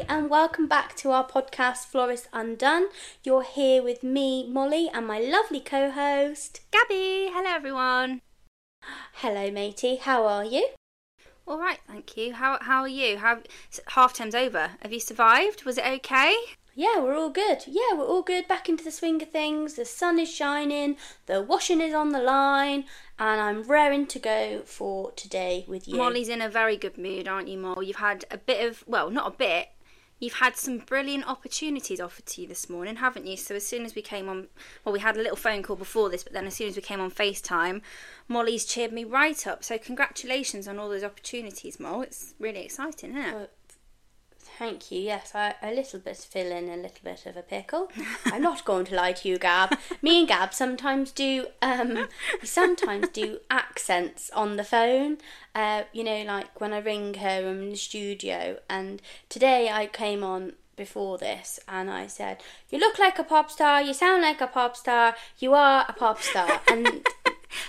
everybody, and welcome back to our podcast, Florist Undone. You're here with me, Molly, and my lovely co host, Gabby. Hello, everyone. Hello, matey. How are you? All right, thank you. How how are you? How half term's over? Have you survived? Was it okay? Yeah, we're all good. Yeah, we're all good. Back into the swing of things. The sun is shining, the washing is on the line, and I'm raring to go for today with you. Molly's in a very good mood, aren't you, Molly? You've had a bit of well, not a bit. You've had some brilliant opportunities offered to you this morning, haven't you? So as soon as we came on, well, we had a little phone call before this, but then as soon as we came on FaceTime, Molly's cheered me right up. So congratulations on all those opportunities, Molly. It's really exciting, isn't it? Thank you. Yes, I a little bit fill in a little bit of a pickle. I'm not going to lie to you, Gab. Me and Gab sometimes do um we sometimes do accents on the phone. Uh, you know, like when I ring her I'm in the studio and today I came on before this and I said, You look like a pop star, you sound like a pop star, you are a pop star and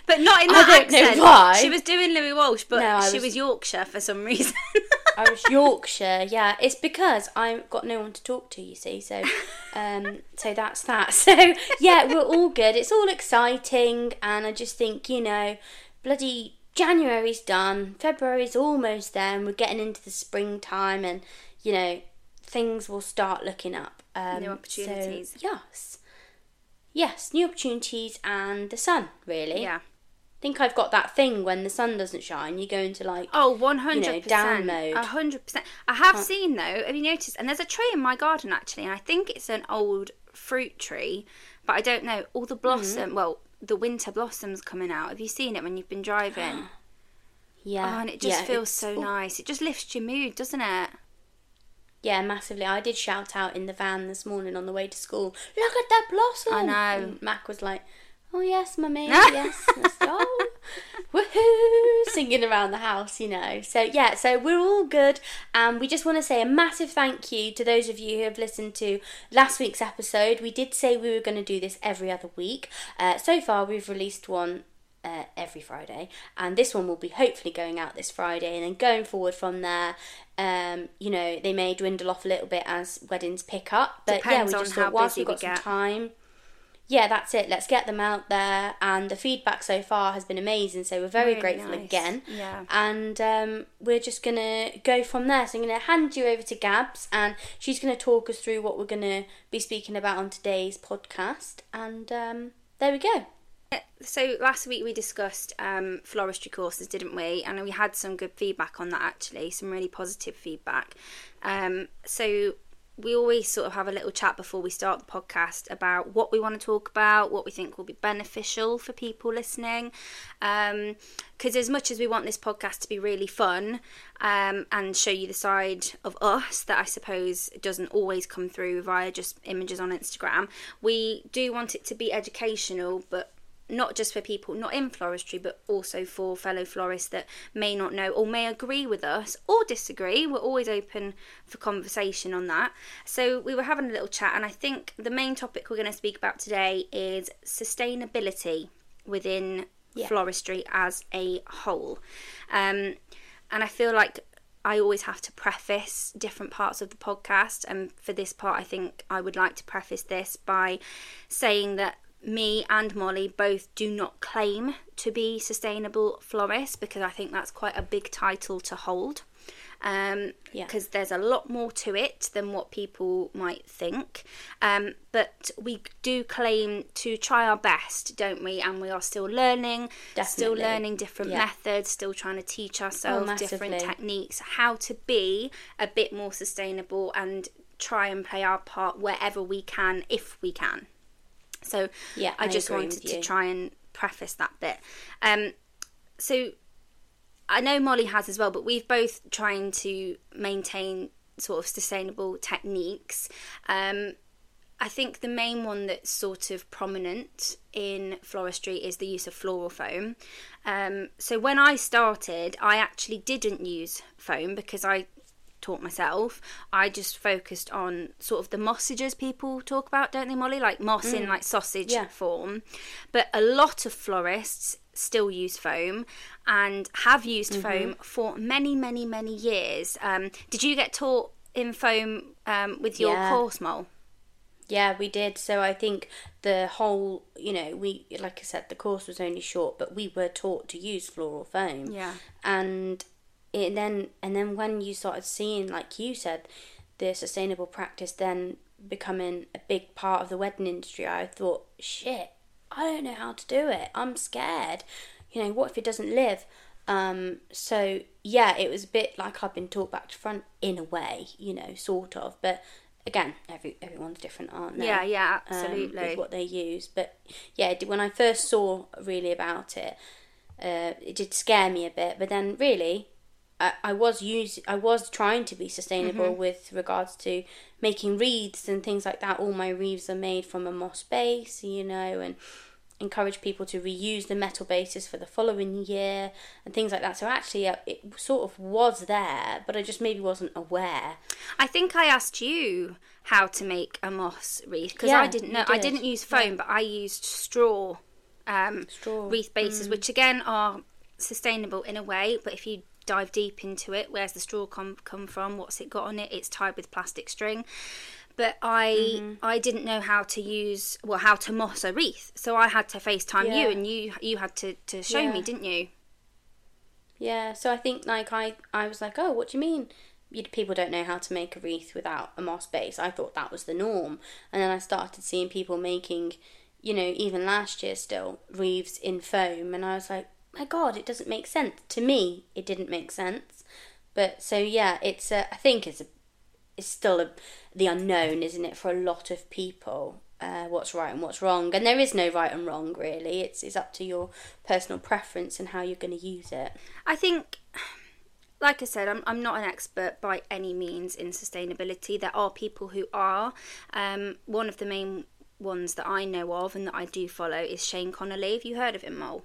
but not in I that know accent. why. She was doing Louis Walsh, but No, she was- was Yorkshire for some reason. I was Yorkshire, yeah. It's because I've got no one to talk to, you see. So, um, so that's that. So yeah, we're all good. It's all exciting, and I just think you know, bloody January's done, February's almost there, and we're getting into the springtime, and you know, things will start looking up. Um, New opportunities. So, yes, yes, new opportunities and the sun. Really, yeah. I think I've got that thing when the sun doesn't shine, you go into like Oh, 100%. down mode. 100%. I have seen, though, have you noticed? And there's a tree in my garden, actually, and I think it's an old fruit tree, but I don't know. All the blossom, Mm-hmm. well, the winter blossoms coming out. Have you seen it when you've been driving? yeah, oh, and it just yeah, feels so nice. It just lifts your mood, doesn't it? Yeah, massively. I did shout out in the van this morning on the way to school. Look at that blossom! I know. And Mac was like, "Oh yes, mummy, yes." Said, oh, woohoo! Singing around the house, you know. So yeah, so we're all good, and we just want to say a massive thank you to those of you who have listened to last week's episode. We did say we were going to do this every other week. Uh, so far, we've released one uh, every Friday, and this one will be hopefully going out this Friday, and then going forward from there. Um, you know, they may dwindle off a little bit as weddings pick up, but Depends yeah, we just thought whilst we've we got some time. Yeah, that's it. Let's get them out there, and the feedback so far has been amazing. So we're very Really grateful nice. again. Yeah. And um, we're just gonna go from there. So I'm gonna hand you over to Gabs, and she's gonna talk us through what we're gonna be speaking about on today's podcast. And um, there we go. So last week we discussed um, floristry courses, didn't we? And we had some good feedback on that actually, some really positive feedback. Um, so we always sort of have a little chat before we start the podcast about what we want to talk about, what we think will be beneficial for people listening. Because as much as we want this podcast to be really fun um, and show you the side of us that I suppose doesn't always come through via just images on Instagram, we do want it to be educational, but not just for people not in floristry, but also for fellow florists that may not know or may agree with us or disagree. We're always open for conversation on that. So we were having a little chat, and I think the main topic we're going to speak about today is sustainability within Yeah. floristry as a whole. Um, and I feel like I always have to preface different parts of the podcast. And for this part, I think I would like to preface this by saying that me and Molly both do not claim to be sustainable florists because I think that's quite a big title to hold. Um, Yeah. because there's a lot more to it than what people might think. Um, but we do claim to try our best, don't we? And we are still learning, Definitely. still learning different Yeah. methods, still trying to teach ourselves different techniques, how to be a bit more sustainable and try and play our part wherever we can, if we can. So Yeah, I I just wanted to try and preface that bit. Um, so I know Molly has as well, but we've both trying to maintain sort of sustainable techniques. Um, I think the main one that's sort of prominent in floristry is the use of floral foam. Um, so when I started, I actually didn't use foam because I taught myself. I just focused on sort of the mossages people talk about, don't they, Molly? Like moss in like sausage Yeah. form. But a lot of florists still use foam and have used foam for many, many, many years. Um, did you get taught in foam um, with your Yeah. course mole. Yeah, we did. So I think the whole, you know, we like I said, the course was only short, but we were taught to use floral foam. Yeah. And it then and then when you started seeing, like you said, the sustainable practice then becoming a big part of the wedding industry, I thought, shit, I don't know how to do it. I'm scared. You know, what if it doesn't live? Um, so yeah, it was a bit like I've been taught back to front in a way, you know, sort of. But again, every everyone's different, aren't they? Yeah, yeah, um, absolutely. with what they use. But yeah, when I first saw really about it, uh, it did scare me a bit. But then really, I, I was use I was trying to be sustainable Mm-hmm. with regards to making wreaths and things like that. All my wreaths are made from a moss base, you know, and encourage people to reuse the metal bases for the following year and things like that. So actually, uh, it sort of was there, but I just maybe wasn't aware. I think I asked you how to make a moss wreath because Yeah, I didn't know. I did. didn't use foam, but I used straw, um, Straw, Mm. wreath bases, which again are sustainable in a way. But if you dive deep into it, where's the straw come come from? What's it got on it? It's tied with plastic string. But I Mm-hmm. I didn't know how to use well how to moss a wreath, so I had to FaceTime Yeah. you, and you you had to to show me, didn't you? Yeah, so I think like I I was like, oh, what do you mean? You, people don't know how to make a wreath without a moss base. I thought that was the norm, and then I started seeing people making, you know, even last year still wreaths in foam, and I was like, my God, it doesn't make sense to me. It didn't make sense, but so yeah, it's a, I think it's a, it's still a, the unknown, isn't it, for a lot of people. Uh, what's right and what's wrong, and there is no right and wrong really. It's it's up to your personal preference and how you're going to use it. I think, like I said, I'm, I'm not an expert by any means in sustainability. There are people who are. Um, one of the main ones that I know of and that I do follow is Shane Connolly. Have you heard of him, Mole?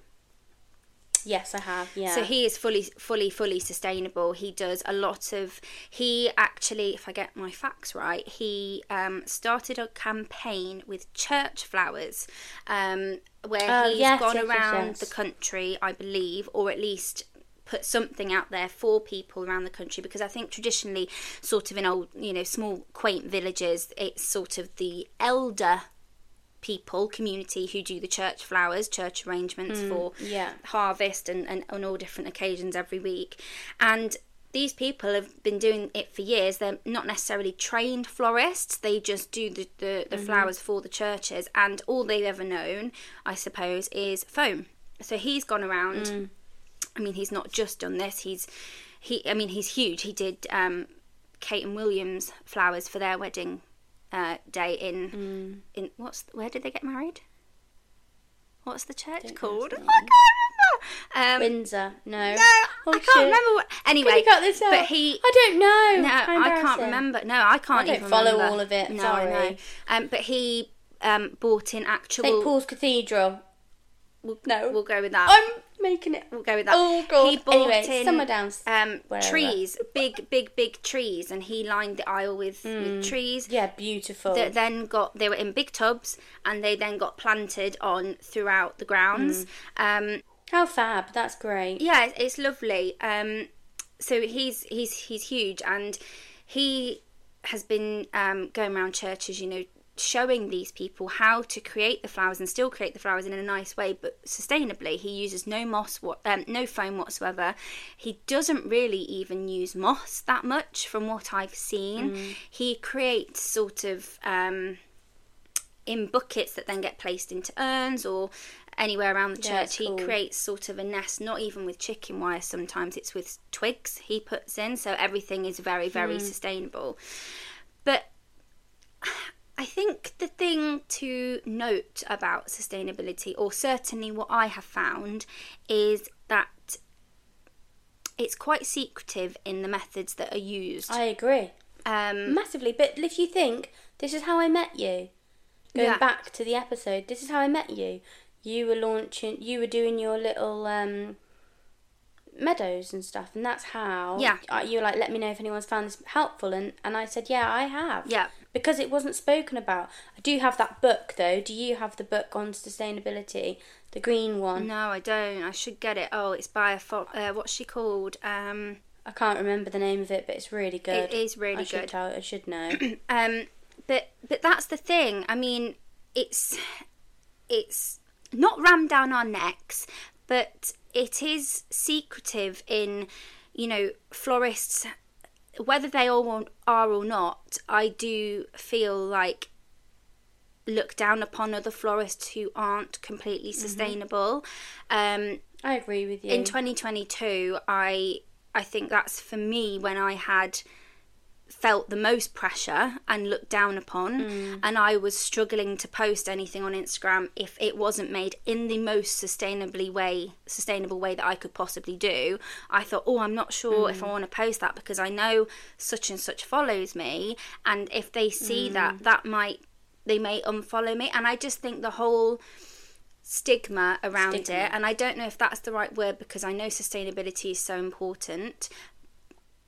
Yes, I have. Yeah. So he is fully, fully, fully sustainable. He does a lot of. He actually, if I get my facts right, he um, started a campaign with church flowers, um, where Oh, he's yes, gone yes, around yes. the country, I believe, or at least put something out there for people around the country because I think traditionally sort of in old you know small quaint villages it's sort of the elder people community who do the church flowers church arrangements hmm, for yeah. harvest and, and on all different occasions every week. And these people have been doing it for years. They're not necessarily trained florists, they just do the, the, the mm-hmm. flowers for the churches. And all they've ever known, I suppose, is foam. So he's gone around. Hmm. I mean, he's not just done this. He's he. I mean, he's huge. He did um, Kate and Williams flowers for their wedding uh, day in in what's where did they get married? What's the church called? I can't remember. Um, Windsor. No. no, Oh, I can't shit. remember what. Anyway, cut this out? but he. I don't know. No, I can't remember. No, I can't I don't even follow remember. all of it, No, I know. Um, but he um, bought in actual. St Paul's Cathedral. We'll, No. we'll go with that. I'm making it. We'll go with that. Oh, God. He bought Anyway, in somewhere down- um, wherever. trees, big, big, big trees, and he lined the aisle with, with trees. Yeah, beautiful. That then got they were in big tubs, and they then got planted on throughout the grounds. Um, How fab. That's great. yeah, it's, it's lovely. Um, so he's he's he's huge, and he has been um, going around churches, you know, showing these people how to create the flowers and still create the flowers in a nice way, but sustainably. He uses no moss, um, no foam whatsoever. He doesn't really even use moss that much, from what I've seen. He creates sort of. Um, in buckets that then get placed into urns or anywhere around the Yeah, church. He creates sort of a nest, not even with chicken wire, sometimes it's with twigs he puts in, so everything is very, very Hmm. sustainable. But I think the thing to note about sustainability, or certainly what I have found, is that it's quite secretive in the methods that are used. I agree. Um, Massively. But if you think, this is how I met you. Going Yeah. back to the episode, this is how I met you. You were launching, you were doing your little um, meadows and stuff, and that's how. Yeah. You were like, let me know if anyone's found this helpful, and, and I said, yeah, I have. Yeah. Because it wasn't spoken about. I do have that book though. Do you have the book on sustainability, the green one? No, I don't. I should get it. Oh, it's by a fo- uh, what's she called? Um, I can't remember the name of it, but it's really good. It is really I should good. Tell, I should know. Um, but but that's the thing. I mean, it's it's not rammed down our necks, but it is secretive in you know florists whether they all are or not. I do feel like look down upon other florists who aren't completely sustainable. Um, I agree with you. in 2022 i i think that's for me when i had felt the most pressure and looked down upon Mm. and i was struggling to post anything on instagram if it wasn't made in the most sustainably way sustainable way that i could possibly do i thought oh i'm not sure if Mm. i want to post that because i know such and such follows me and if they see Mm. that that might they may unfollow me and i just think the whole stigma around Stigma. it and I don't know if that's the right word because I know sustainability is so important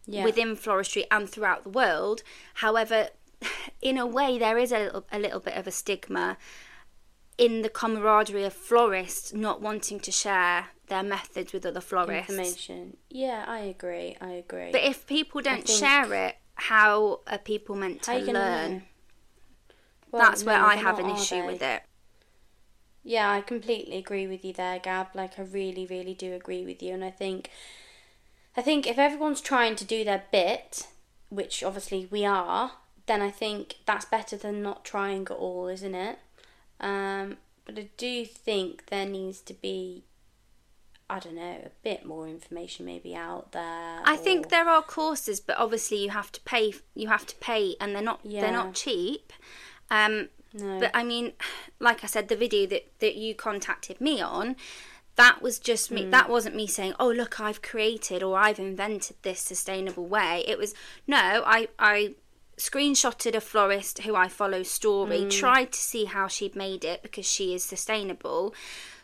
yeah. within floristry and throughout the world however in a way there is a little, a little bit of a stigma in the camaraderie of florists not wanting to share their methods with other florists information. Yeah, I agree. I agree. but if people don't think- share it how are people meant to gonna learn? Well, that's where I have not, an issue with it Yeah, I completely agree with you there, Gab. Like I really, really do agree with you and I think I think if everyone's trying to do their bit, which obviously we are, then I think that's better than not trying at all, isn't it? Um, but I do think there needs to be I don't know, a bit more information maybe out there. I or- think there are courses, but obviously you have to pay. You have to pay, and they're not. Yeah. They're not cheap. Um, no. But I mean, like I said, the video that that you contacted me on, that was just me. That hmm. wasn't me saying, "Oh, look, I've created or I've invented this sustainable way." It was no, I I screenshotted a florist who I follow story, hmm. tried to see how she'd made it because she is sustainable.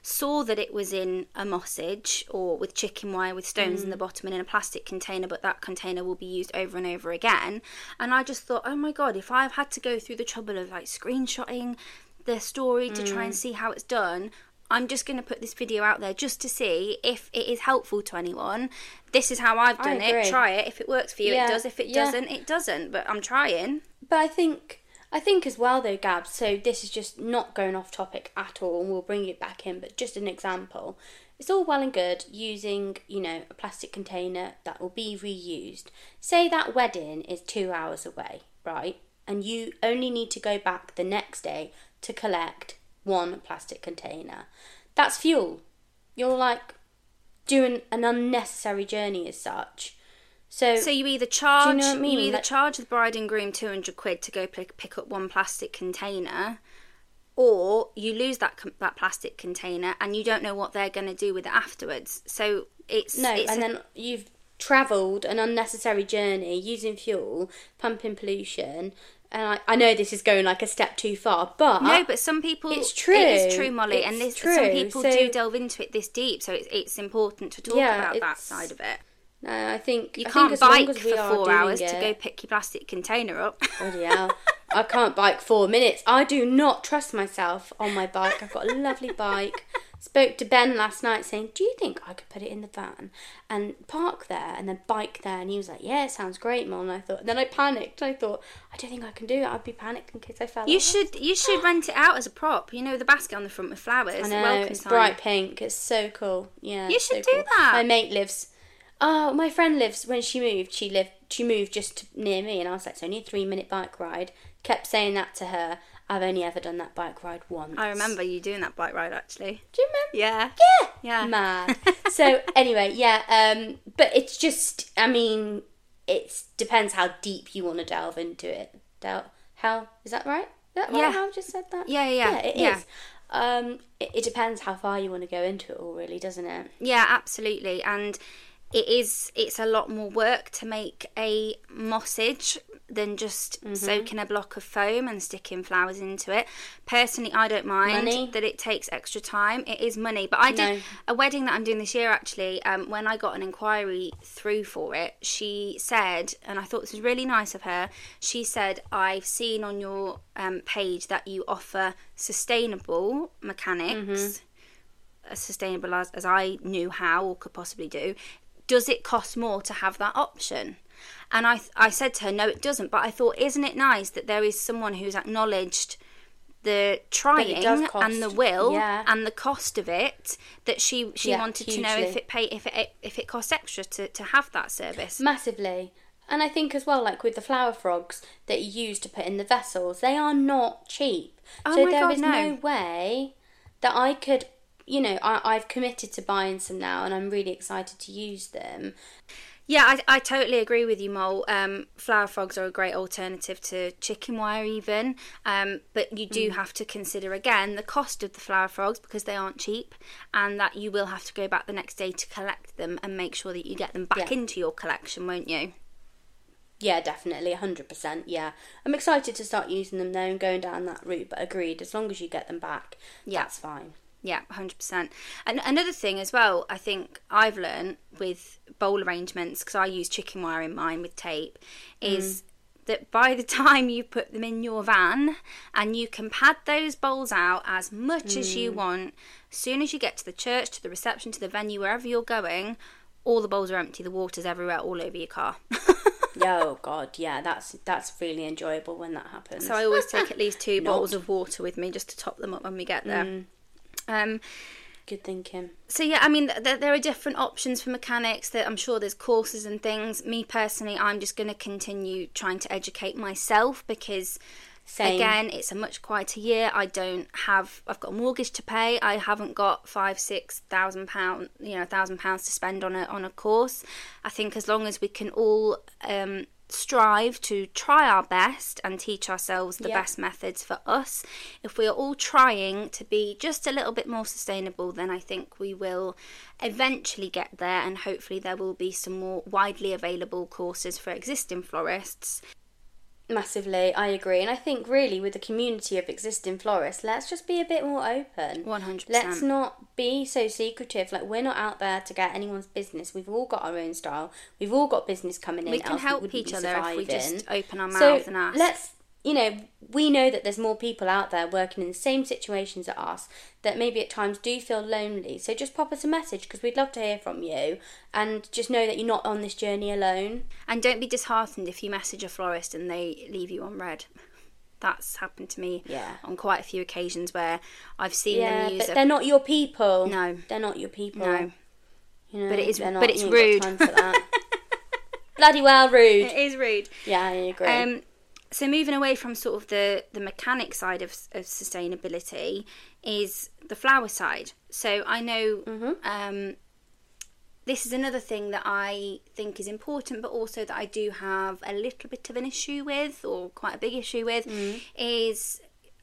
Saw that it was in a mossage or with chicken wire with stones in the hmm. bottom and in a plastic container, but that container will be used over and over again. And I just thought, oh my god, if I've had to go through the trouble of like screenshotting the story to try and see how it's done, I'm just going to put this video out there just to see if it is helpful to anyone. This is how I've done it. Try it. If it works for you, Yeah, it does. If it yeah. doesn't, it doesn't. But I'm trying. But I think I think as well though, Gab. So this is just not going off topic at all, and we'll bring it back in. But just an example, it's all well and good using you know a plastic container that will be reused. Say that wedding is two hours away, right? And you only need to go back the next day to collect one plastic container. That's fuel. You're like doing an unnecessary journey as such. So, So you either charge, what I mean? you either Like- charge the bride and groom two hundred quid to go pick, pick up one plastic container, or you lose that that plastic container and you don't know what they're going to do with it afterwards. So it's No, it's and a- then you've travelled an unnecessary journey using fuel, pumping pollution. And I, I know this is going like a step too far, but no, but some people it's true. It is true, Molly, and It's this some people So- do delve into it this deep. So it's it's important to talk Yeah, about that side of it. no, I think You I can't think as bike as we for four hours it, to go pick your plastic container up. Bloody hell. I can't bike four minutes. I do not trust myself on my bike. I've got a lovely bike. Spoke to Ben last night saying, Do you think I could put it in the van and park there and then bike there? And he was like, Yeah, it sounds great, Mum. And I thought, then I panicked. I thought, I don't think I can do it. I'd be panicked in case I fell You off. should you should rent it out as a prop. You know the basket on the front with flowers. I know, Welcome it's sign. bright pink. It's so cool. Yeah. You it's so should do cool. that. My mate lives. Oh, my friend lives. When she moved, she lived. She moved just near me, and I was like, "It's only a three-minute bike ride." Kept saying that to her. I've only ever done that bike ride once. I remember you doing that bike ride actually. Do you remember? Yeah. Yeah. Yeah. Mad. so anyway, yeah. Um, but it's just. I mean, it depends how deep you want to delve into it. Del- how is that right? Is that right? Yeah. How I just said that. Yeah, yeah, Yeah, it is. yeah. Um, it, it depends how far you want to go into it all, really, doesn't it? Yeah, absolutely. And it is it's a lot more work to make a mossage than just Mm-hmm. soaking a block of foam and sticking flowers into it. Personally, I don't mind Money? that it takes extra time. It is money, but I did No. a wedding that I'm doing this year actually. Um, when I got an inquiry through for it, she said, and I thought this was really nice of her. She said, "I've seen on your um, page that you offer sustainable mechanics." Mm-hmm. as sustainable as, as I knew how or could possibly do. does it cost more to have that option? And I, I said to her, no, it doesn't. But I thought, isn't it nice that there is someone who's acknowledged the trying and the will Yeah. and the cost of it that she she Yeah, wanted to know if it pay if it if it costs extra to, to have that service. Massively. And I think as well, like with the flower frogs that you use to put in the vessels, they are not cheap. Oh so there God, is no. no way that I could, you know, I, I've committed to buying some now and I'm really excited to use them. Yeah, I, I totally agree with you, Mole. Um, flower frogs are a great alternative to chicken wire, even. Um, but you do have to consider again the cost of the flower frogs because they aren't cheap, and that you will have to go back the next day to collect them and make sure that you get them back Yeah. into your collection, won't you? Yeah, definitely, 100%. Yeah. I'm excited to start using them though and going down that route, but agreed, as long as you get them back, Yeah. that's fine. Yeah, hundred percent. And another thing as well, I think I've learned with bowl arrangements because I use chicken wire in mine with tape, mm. is that by the time you put them in your van and you can pad those bowls out as much as you mm. want, as soon as you get to the church, to the reception, to the venue, wherever you're going, all the bowls are empty. The water's everywhere, all over your car. oh god, yeah, that's that's really enjoyable when that happens. So I always take at least two bottles of water with me just to top them up when we get there. Mm. Um, Good thinking. so yeah, I mean, th- there are different options for mechanics. That I'm sure there's courses and things. Me personally, I'm just going to continue trying to educate myself because. Same. Again, it's a much quieter year. I don't have. I've got a mortgage to pay. I haven't got five, six thousand pound, you know, a thousand pounds to spend on a on a course. I think as long as we can all um, strive to try our best and teach ourselves the Yeah. best methods for us, if we are all trying to be just a little bit more sustainable, then I think we will eventually get there. And hopefully, there will be some more widely available courses for existing florists. Massively, I agree. And I think really with the community of existing florists, let's just be a bit more open. 100%. Let's not be so secretive. Like we're not out there to get anyone's business. We've all got our own style. We've all got business coming in. we can help each other if we just open our So mouths and ask. let's, you know, we know that there's more people out there working in the same situations as us that maybe at times do feel lonely. So just pop us a message because we'd love to hear from you and just know that you're not on this journey alone. And don't be disheartened if you message a florist and they leave you on red. That's happened to me Yeah. on quite a few occasions where I've seen Yeah, them use but a they're not your people. No. they're not your people. no. You know, But it is- they're but it's you ain't got rude. time for that. Bloody well rude. It is rude. Yeah, I agree. Um, so moving away from sort of the the mechanic side of, of sustainability is the flower side. So I know Mm-hmm. um, this is another thing that I think is important, but also that I do have a little bit of an issue with, or quite a big issue with, Mm. is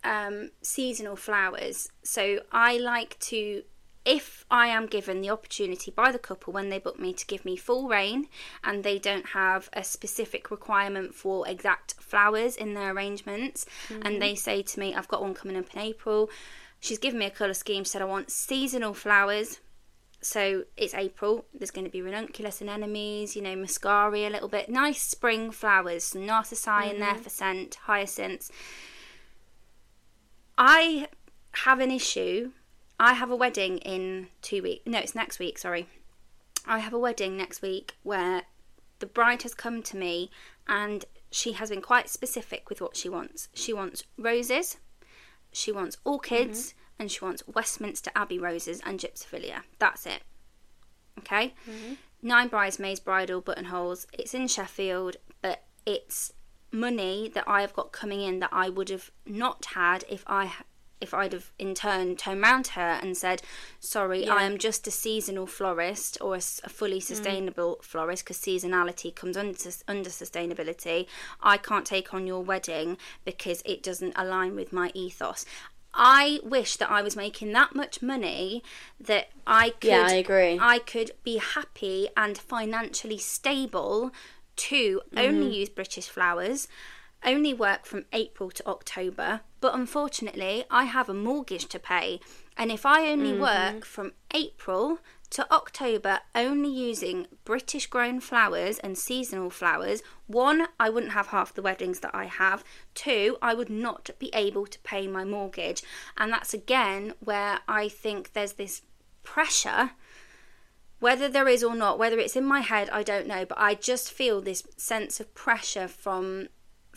um, seasonal flowers. So I like to, if I am given the opportunity by the couple when they book me to give me full reign and they don't have a specific requirement for exact flowers in their arrangements, and mm-hmm. they say to me, I've got one coming up in April. She's given me a colour scheme, said I want seasonal flowers. So it's April. There's going to be ranunculus and anemones, you know, muscari a little bit. Nice spring flowers, some narcissi in there mm-hmm. for scent, hyacinths. I have an issue. I have a wedding in two weeks. No, it's next week, sorry. I have a wedding next week where the bride has come to me and she has been quite specific with what she wants. She wants roses, she wants orchids, mm-hmm. and she wants Westminster Abbey roses and gypsophilia. That's it. Okay? Mm-hmm. Nine bridesmaids, bridal, buttonholes. It's in Sheffield, but it's money that I have got coming in that I would have not had if I if I'd have in turn turned round to her and said, "Sorry, I am just a seasonal florist or a fully mm. sustainable florist because seasonality comes under under sustainability. I can't take on your wedding because it doesn't align with my ethos." I wish that I was making that much money that I could Yeah, I agree. I could be happy and financially stable to mm-hmm. only use British flowers, only work from April to October. But unfortunately, I have a mortgage to pay. And if I only mm-hmm. work from April to October only using British grown flowers and seasonal flowers, one, I wouldn't have half the weddings that I have. Two, I would not be able to pay my mortgage. And that's again where I think there's this pressure Whether there is or not, whether it's in my head, I don't know, but I just feel this sense of pressure from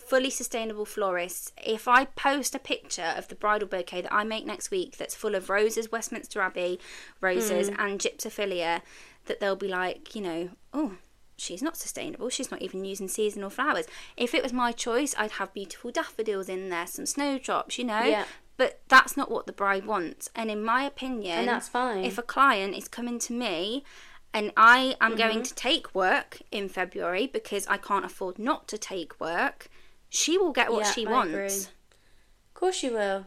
fully sustainable florists. If I post a picture of the bridal bouquet that I make next week that's full of roses, Westminster Abbey roses, Mm. and gypsophilia, that they'll be like, you know, oh, she's not sustainable. She's not even using seasonal flowers. If it was my choice, I'd have beautiful daffodils in there, some snowdrops, you know. Yeah. But that's not what the bride wants. And in my opinion, And that's fine. If a client is coming to me and I am going Mm-hmm. to take work in February because I can't afford not to take work, she will get what Yeah, she I wants. agree. Of course she will.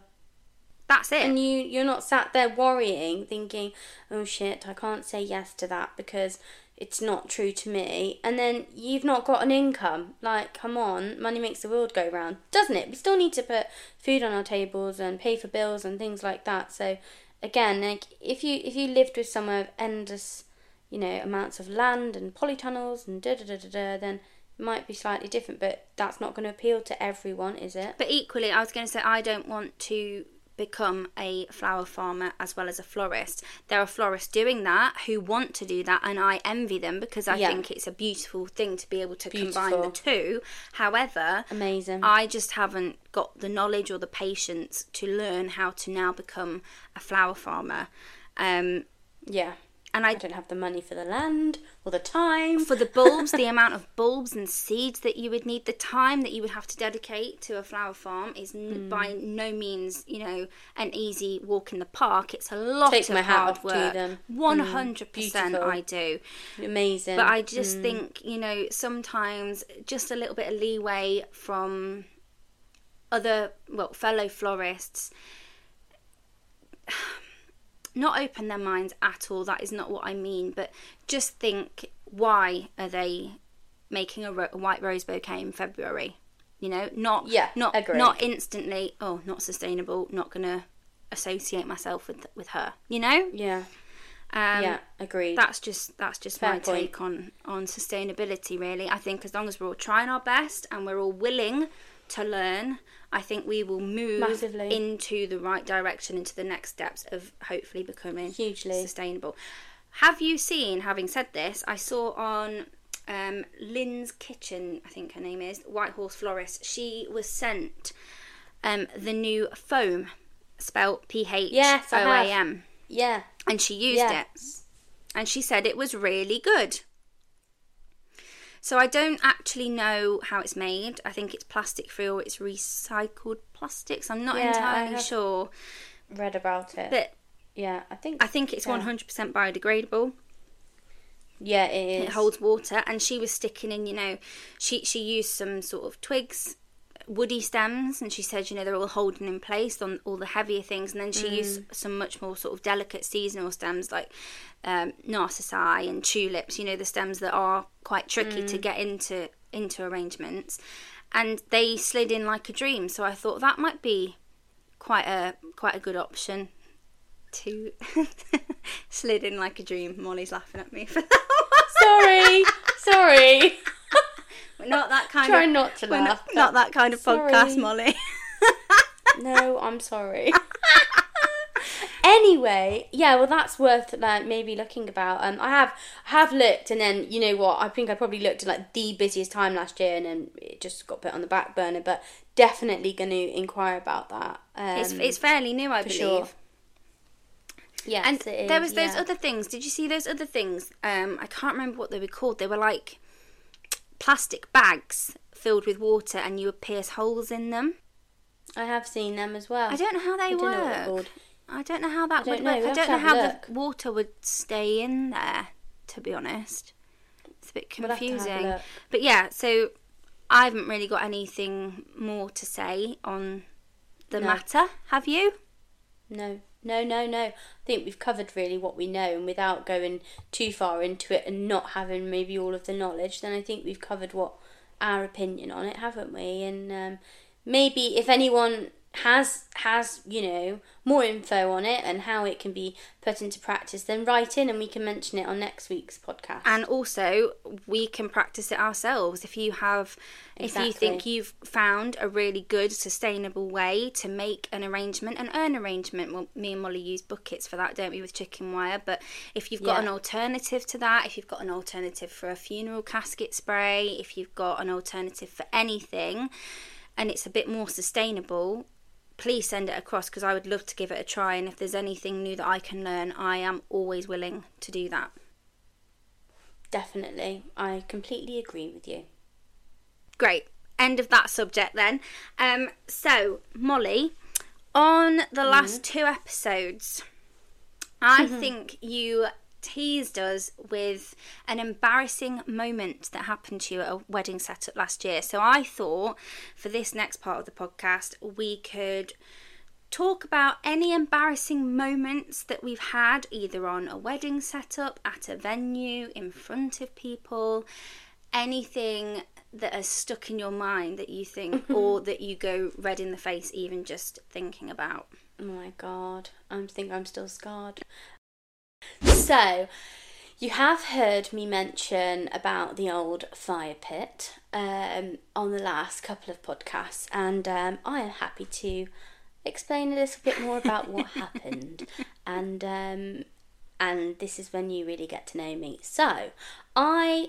That's it. And you you're not sat there worrying, thinking, "Oh shit, I can't say yes to that because it's not true to me." And then you've not got an income. Like, come on, money makes the world go round, doesn't it? We still need to put food on our tables and pay for bills and things like that. So, again, like if you if you lived with somewhere of endless, you know, amounts of land and polytunnels and da da da da da, then might be slightly different. But that's not going to appeal to everyone, is it? But equally, I was going to say I don't want to become a flower farmer as well as a florist. There are florists doing that who want to do that, and I envy them because I Yeah. think it's a beautiful thing to be able to combine the two. However, Amazing. I just haven't got the knowledge or the patience to learn how to now become a flower farmer. Um, yeah. And I don't have the money for the land or the time. for the bulbs, the amount of bulbs and seeds that you would need, the time that you would have to dedicate to a flower farm is n- Hmm. by no means, you know, an easy walk in the park. It's a lot Take of hard work. them. Mm, hundred percent. I do. Amazing. But I just think, you know, sometimes just a little bit of leeway from other, well, fellow florists. Not open their minds at all. That is not what I mean. But just think, why are they making a, ro- a white rose bouquet in February? You know, not Yeah, not agree. not instantly. Oh, not sustainable. Not gonna associate myself with with her. You know. yeah, Um, yeah, agreed. that's just that's just Fair my point. take on on sustainability really i think as long as we're all trying our best and we're all willing to learn i think we will move Massively. into the right direction into the next steps of hopefully becoming Hugely. sustainable have you seen having said this i saw on um, lynn's kitchen i think her name is white horse florist she was sent um, the new foam spelt Yes, p-h-o-a-m yeah, and she used yeah. it and she said it was really good. So I don't actually know how it's made. I think it's plastic free or it's recycled plastics. I'm not Yeah, entirely sure, Read about it. but yeah, I think I think it's Yeah. 100% biodegradable. yeah, it is. It holds water, and she was sticking in. You know, she she used some sort of twigs, woody stems, and she said, you know, they're all holding in place on all the heavier things. And then she used some much more sort of delicate seasonal stems like um, narcissi and tulips. You know, the stems that are quite tricky to get into into arrangements, and they slid in like a dream. So I thought that might be quite a quite a good option to slid in like a dream. Molly's laughing at me for that. sorry, sorry. Not that kind Try of not to laugh. not, not that kind of podcast, Molly. no, I'm sorry. anyway, yeah, well, that's worth like maybe looking about. Um, I have I have looked, and then you know what? I think I probably looked at like the busiest time last year, and then it just got put on the back burner. But definitely going to inquire about that. Um, it's it's fairly new, I believe. sure. yes, And it is, there was those yeah. other things. Did you see those other things? Um, I can't remember what they were called. They were like plastic bags filled with water, and you would pierce holes in them. I have seen them as well. I don't know how they I don't work. what. I don't know how that don't would know. work. I don't know how the water would stay in there. To be honest, it's a bit We'll to have a confusing. But yeah, so I haven't really got anything more to say on the No. matter. Have you? No, no, no, no. I think we've covered really what we know, and without going too far into it and not having maybe all of the knowledge, then I think we've covered what our opinion on it, haven't we? And um, maybe if anyone has has you know more info on it and how it can be put into practice then write in and we can mention it on next week's podcast and also we can practice it ourselves if you have exactly. if you think you've found a really good sustainable way to make an arrangement an urn arrangement well me and molly use buckets for that don't we with chicken wire but if you've got yeah. an alternative to that if you've got an alternative for a funeral casket spray if you've got an alternative for anything and it's a bit more sustainable please send it across because I would love to give it a try. And if there's anything new that I can learn, I am always willing to do that. Definitely. I completely agree with you. Great. End of that subject then. Um, so, Molly, on the mm. last two episodes, I mm-hmm. think you teased us with an embarrassing moment that happened to you at a wedding setup last year. So I thought for this next part of the podcast, we could talk about any embarrassing moments that we've had either on a wedding setup, at a venue, in front of people, anything that has stuck in your mind that you think or that you go red in the face even just thinking about. Oh my god, I think I'm still scarred. So, you have heard me mention about the old fire pit um, on the last couple of podcasts, and um, I am happy to explain a little bit more about what happened. And um, and this is when you really get to know me. So, I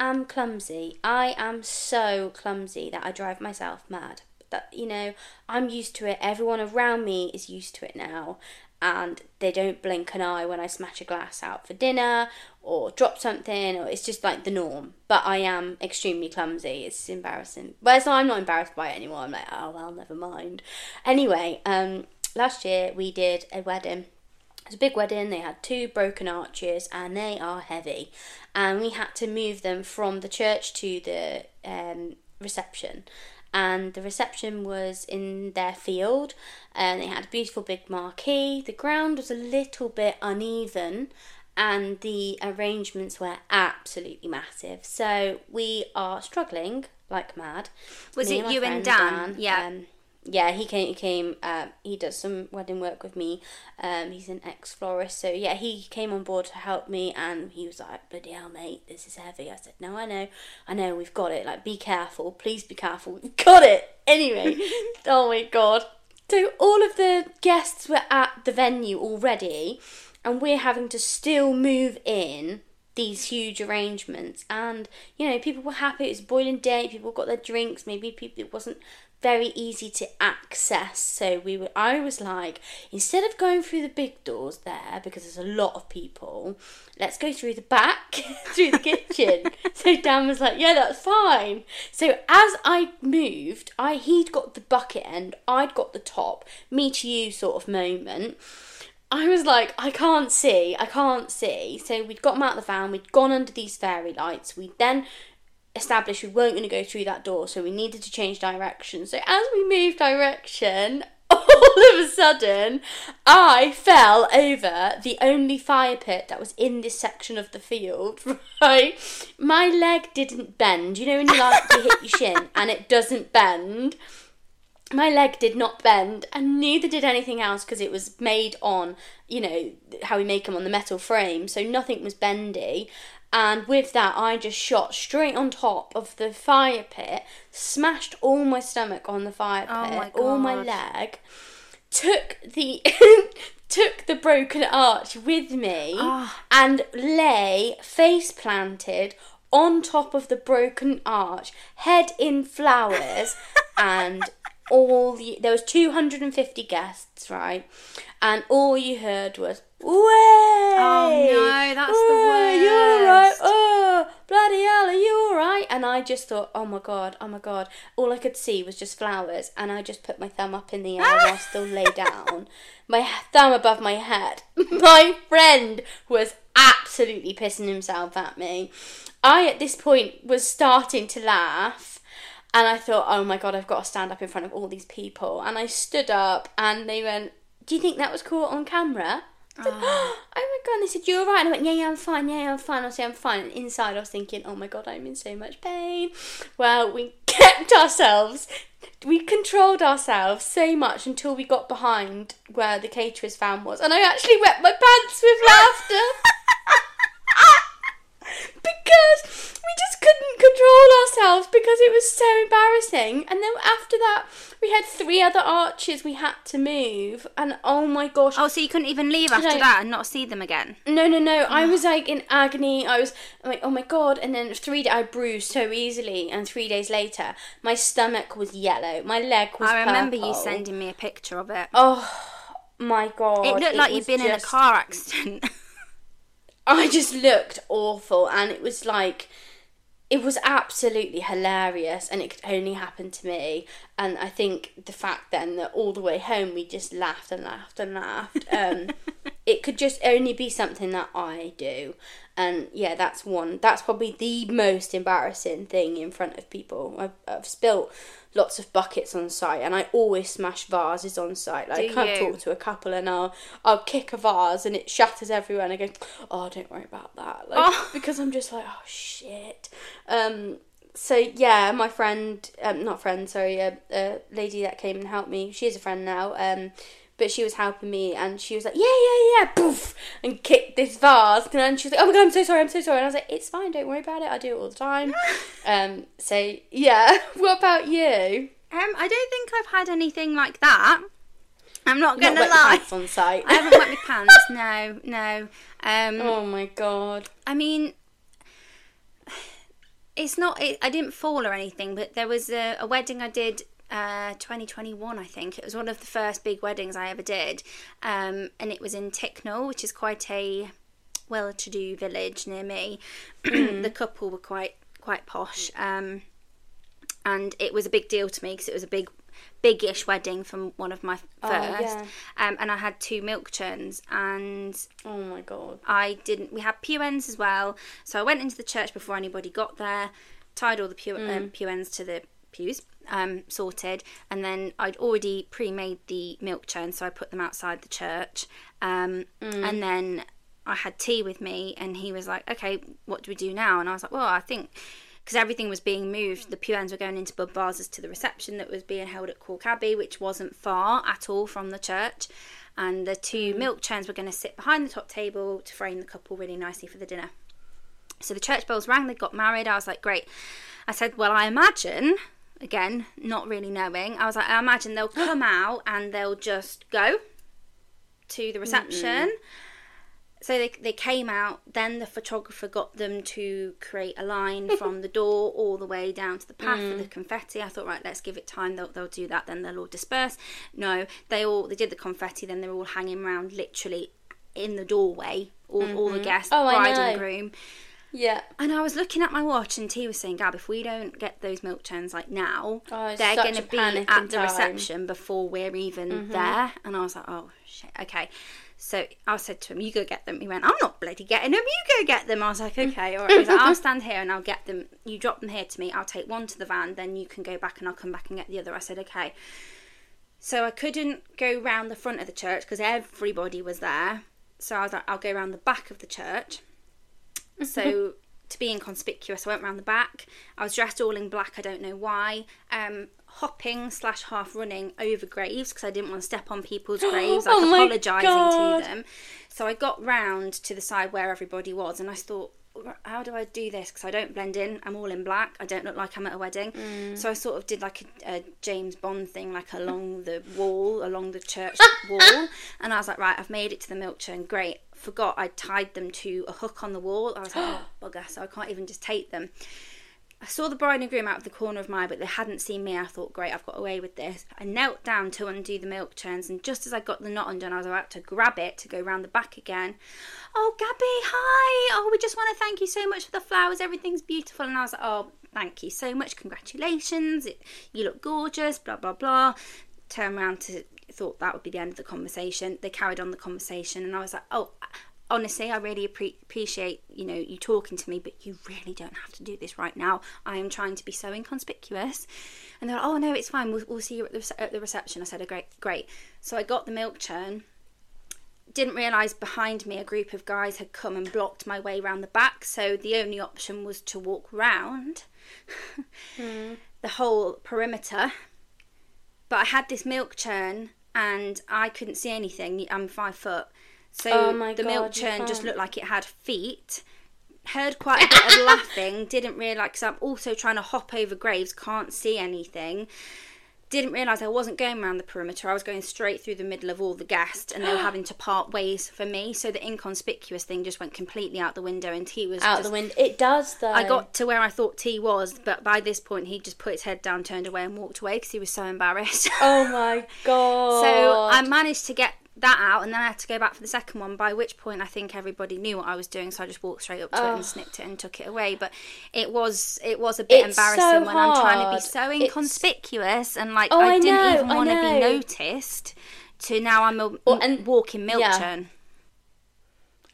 am clumsy. I am so clumsy that I drive myself mad. That you know, I'm used to it. Everyone around me is used to it now, and they don't blink an eye when I smash a glass out for dinner or drop something, or it's just like the norm. But I am extremely clumsy. It's embarrassing. Whereas I'm not embarrassed by it anymore. I'm like, oh well, never mind. Anyway, um, last year we did a wedding. It was a big wedding. They had two broken arches, and they are heavy. And we had to move them from the church to the um, reception and the reception was in their field and they had a beautiful big marquee. The ground was a little bit uneven and the arrangements were absolutely massive. So we are struggling like mad. Was Me it and you and Dan? Dan yeah. Um, yeah, he came. He came. Uh, he does some wedding work with me. Um, he's an ex florist, so yeah, he came on board to help me, and he was like, "Bloody hell, mate, this is heavy." I said, "No, I know, I know, we've got it. Like, be careful, please be careful. We've got it." Anyway, oh my god. So all of the guests were at the venue already, and we're having to still move in these huge arrangements and you know people were happy it was boiling day people got their drinks maybe people it wasn't very easy to access. So we were I was like, instead of going through the big doors there because there's a lot of people, let's go through the back, through the kitchen. so Dan was like, Yeah, that's fine. So as I moved, I he'd got the bucket end, I'd got the top, me to you sort of moment. I was like, I can't see, I can't see. So we'd got him out of the van, we'd gone under these fairy lights, we'd then established we weren't going to go through that door, so we needed to change direction. So as we moved direction, all of a sudden, I fell over the only fire pit that was in this section of the field. Right, my leg didn't bend. You know when you like you hit your shin and it doesn't bend. My leg did not bend, and neither did anything else because it was made on, you know, how we make them on the metal frame, so nothing was bendy and with that I just shot straight on top of the fire pit, smashed all my stomach on the fire oh pit, oh my all my leg, took the took the broken arch with me oh. and lay face planted on top of the broken arch, head in flowers and all the there was 250 guests, right? And all you heard was Way! Oh no, that's Way! the worst. You're right. Oh, bloody hell, are you all right? And I just thought, oh my god, oh my god. All I could see was just flowers, and I just put my thumb up in the air while still lay down, my thumb above my head. My friend was absolutely pissing himself at me. I, at this point, was starting to laugh. And I thought, oh my god, I've got to stand up in front of all these people. And I stood up, and they went, Do you think that was cool on camera? I said, ah. oh. my god! And they said, "You're right." And I went, "Yeah, yeah, I'm fine. Yeah, yeah I'm fine." I said, "I'm fine." And inside, I was thinking, "Oh my god, I'm in so much pain." Well, we kept ourselves, we controlled ourselves so much until we got behind where the caterer's van was, and I actually wet my pants with laughter. because we just couldn't control ourselves because it was so embarrassing. And then after that, we had three other arches we had to move, and oh my gosh! Oh, so you couldn't even leave after that and not see them again? No, no, no! I ah. was like in agony. I was like, oh my god! And then three, days, I bruised so easily, and three days later, my stomach was yellow, my leg was. I remember you sending me a picture of it. Oh my god! it looked like you'd been in a car accident. I just looked awful, and it was like, it was absolutely hilarious, and it could only happen to me. And I think the fact then that all the way home we just laughed and laughed and laughed. Um, it could just only be something that I do, and yeah, that's one. That's probably the most embarrassing thing in front of people. I've, I've spilt lots of buckets on site, and I always smash vases on site. Like Do I can't you? talk to a couple, and I'll I'll kick a vase, and it shatters everywhere, and I go, oh, don't worry about that, like Oh. because I'm just like, oh shit. Um. So yeah, my friend, um, not friend, sorry, a, a lady that came and helped me. She is a friend now. Um. But she was helping me, and she was like, "Yeah, yeah, yeah," poof, and kicked this vase. And then she was like, "Oh my god, I'm so sorry, I'm so sorry." And I was like, "It's fine, don't worry about it. I do it all the time." um. So yeah. What about you? Um, I don't think I've had anything like that. I'm not gonna wet lie. pants on site. I haven't wet my pants. No, no. Um, oh my god. I mean, it's not. It, I didn't fall or anything, but there was a, a wedding I did. Uh, 2021, I think it was one of the first big weddings I ever did, um, and it was in Ticknall, which is quite a well-to-do village near me. the couple were quite quite posh, um, and it was a big deal to me because it was a big, big-ish wedding from one of my first, Oh, yeah. um, and I had two milk churns, and Oh my god. I didn't. We had pew ends as well, so I went into the church before anybody got there, tied all the pew, um, pew ends to the pews, um, sorted, and then I'd already pre-made the milk churn, so I put them outside the church, um, and then I had tea with me, and he was like, "Okay, what do we do now?" And I was like, "Well, I think." Because everything was being moved, the pew ends were going into bud vases to the reception that was being held at Calke Abbey, which wasn't far at all from the church. And the two milk churns were going to sit behind the top table to frame the couple really nicely for the dinner. So the church bells rang, they got married. I was like, great. I said, well, I imagine, again, not really knowing, I was like, I imagine they'll come out and they'll just go to the reception. So they, they came out, then the photographer got them to create a line from the door all the way down to the path for the mm. confetti. I thought, right, let's give it time. They'll, they'll do that, then they'll all disperse. No, they all they did the confetti, then they're all hanging around literally in the doorway, all, all the mm-hmm. guests, Oh, I bride know. and groom. Yeah. And I was looking at my watch, and T was saying, "Gab, if we don't get those milk churns like now, Oh, they're going to be at the time. reception before we're even there." And I was like, "Oh shit, okay." So I said to him, "You go get them." He went, "I'm not bloody getting them. You go get them." I was like, "Okay, all right." Was like, "I'll stand here and I'll get them. You drop them here to me. I'll take one to the van. Then you can go back and I'll come back and get the other." I said, "Okay." So I couldn't go round the front of the church because everybody was there. So I was like, "I'll go round the back of the church." So to be inconspicuous, I went round the back. I was dressed all in black. I don't know why. Um, hopping slash half running over graves because I didn't want to step on people's graves, like Oh apologising to them. So I got round to the side where everybody was, and I thought, how do I do this? Because I don't blend in. I'm all in black. I don't look like I'm at a wedding. So I sort of did like a, a James Bond thing, like along the wall, along the church wall. And I was like, right, I've made it to the milk churn. Great. Forgot I tied them to a hook on the wall. I was like, oh, bugger. So I can't even just take them. I saw the bride and groom out of the corner of my eye, but they hadn't seen me. I thought, great, I've got away with this. I knelt down to undo the milk churns, and just as I got the knot undone, I was about to grab it to go round the back again. Oh, Gabby, hi! Oh, we just want to thank you so much for the flowers. Everything's beautiful. And I was like, oh, thank you so much. Congratulations. It, you look gorgeous, blah, blah, blah. Turn around to, thought that would be the end of the conversation. They carried on the conversation, and I was like, oh, honestly, I really appre- appreciate you know you talking to me, but you really don't have to do this right now. I am trying to be so inconspicuous. And they're like, oh no, it's fine. We'll, we'll see you at the, at the reception. I said, oh, great, great. So I got the milk churn. didn't realise behind me a group of guys had come and blocked my way round the back, so the only option was to walk round hmm. the whole perimeter. But I had this milk churn and I couldn't see anything. I'm five foot. So Oh the milk God, you churn just looked like it had feet. Heard quite a bit of laughing, didn't realise, because I'm also trying to hop over graves, can't see anything. Didn't realise I wasn't going around the perimeter, I was going straight through the middle of all the guests, and they were having to part ways for me. So the inconspicuous thing just went completely out the window, and he was Out just the window. It does though. I got to where I thought T was, but by this point he just put his head down, turned away, and walked away because he was so embarrassed. Oh my god. so I managed to get that out, and then I had to go back for the second one. By which point I think everybody knew what I was doing, so I just walked straight up to it Oh. and snipped it and took it away. But it was it was a bit It's embarrassing so when I'm trying to be so It's- inconspicuous and like Oh, I, I didn't know, even want to be noticed. To now I'm a and- walking milk yeah. churn.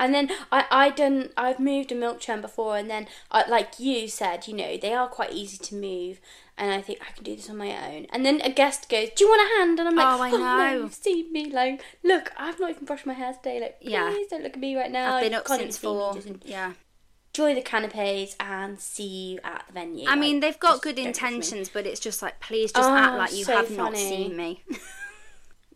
And then I I done I've moved a milk churn before, and then uh, like you said, you know they are quite easy to move, and I think I can do this on my own. And then a guest goes, "Do you want a hand?" And I'm like, Oh, I oh, no, know. you've seen me like, look, I've not even brushed my hair today. Like, please Yeah. don't look at me right now. I've been up can't since even see me. four. Yeah. enjoy the canapes and see you at the venue. I mean, they've got good don't look at me. intentions, but it's just like, please just Oh, act like you so have not seen me.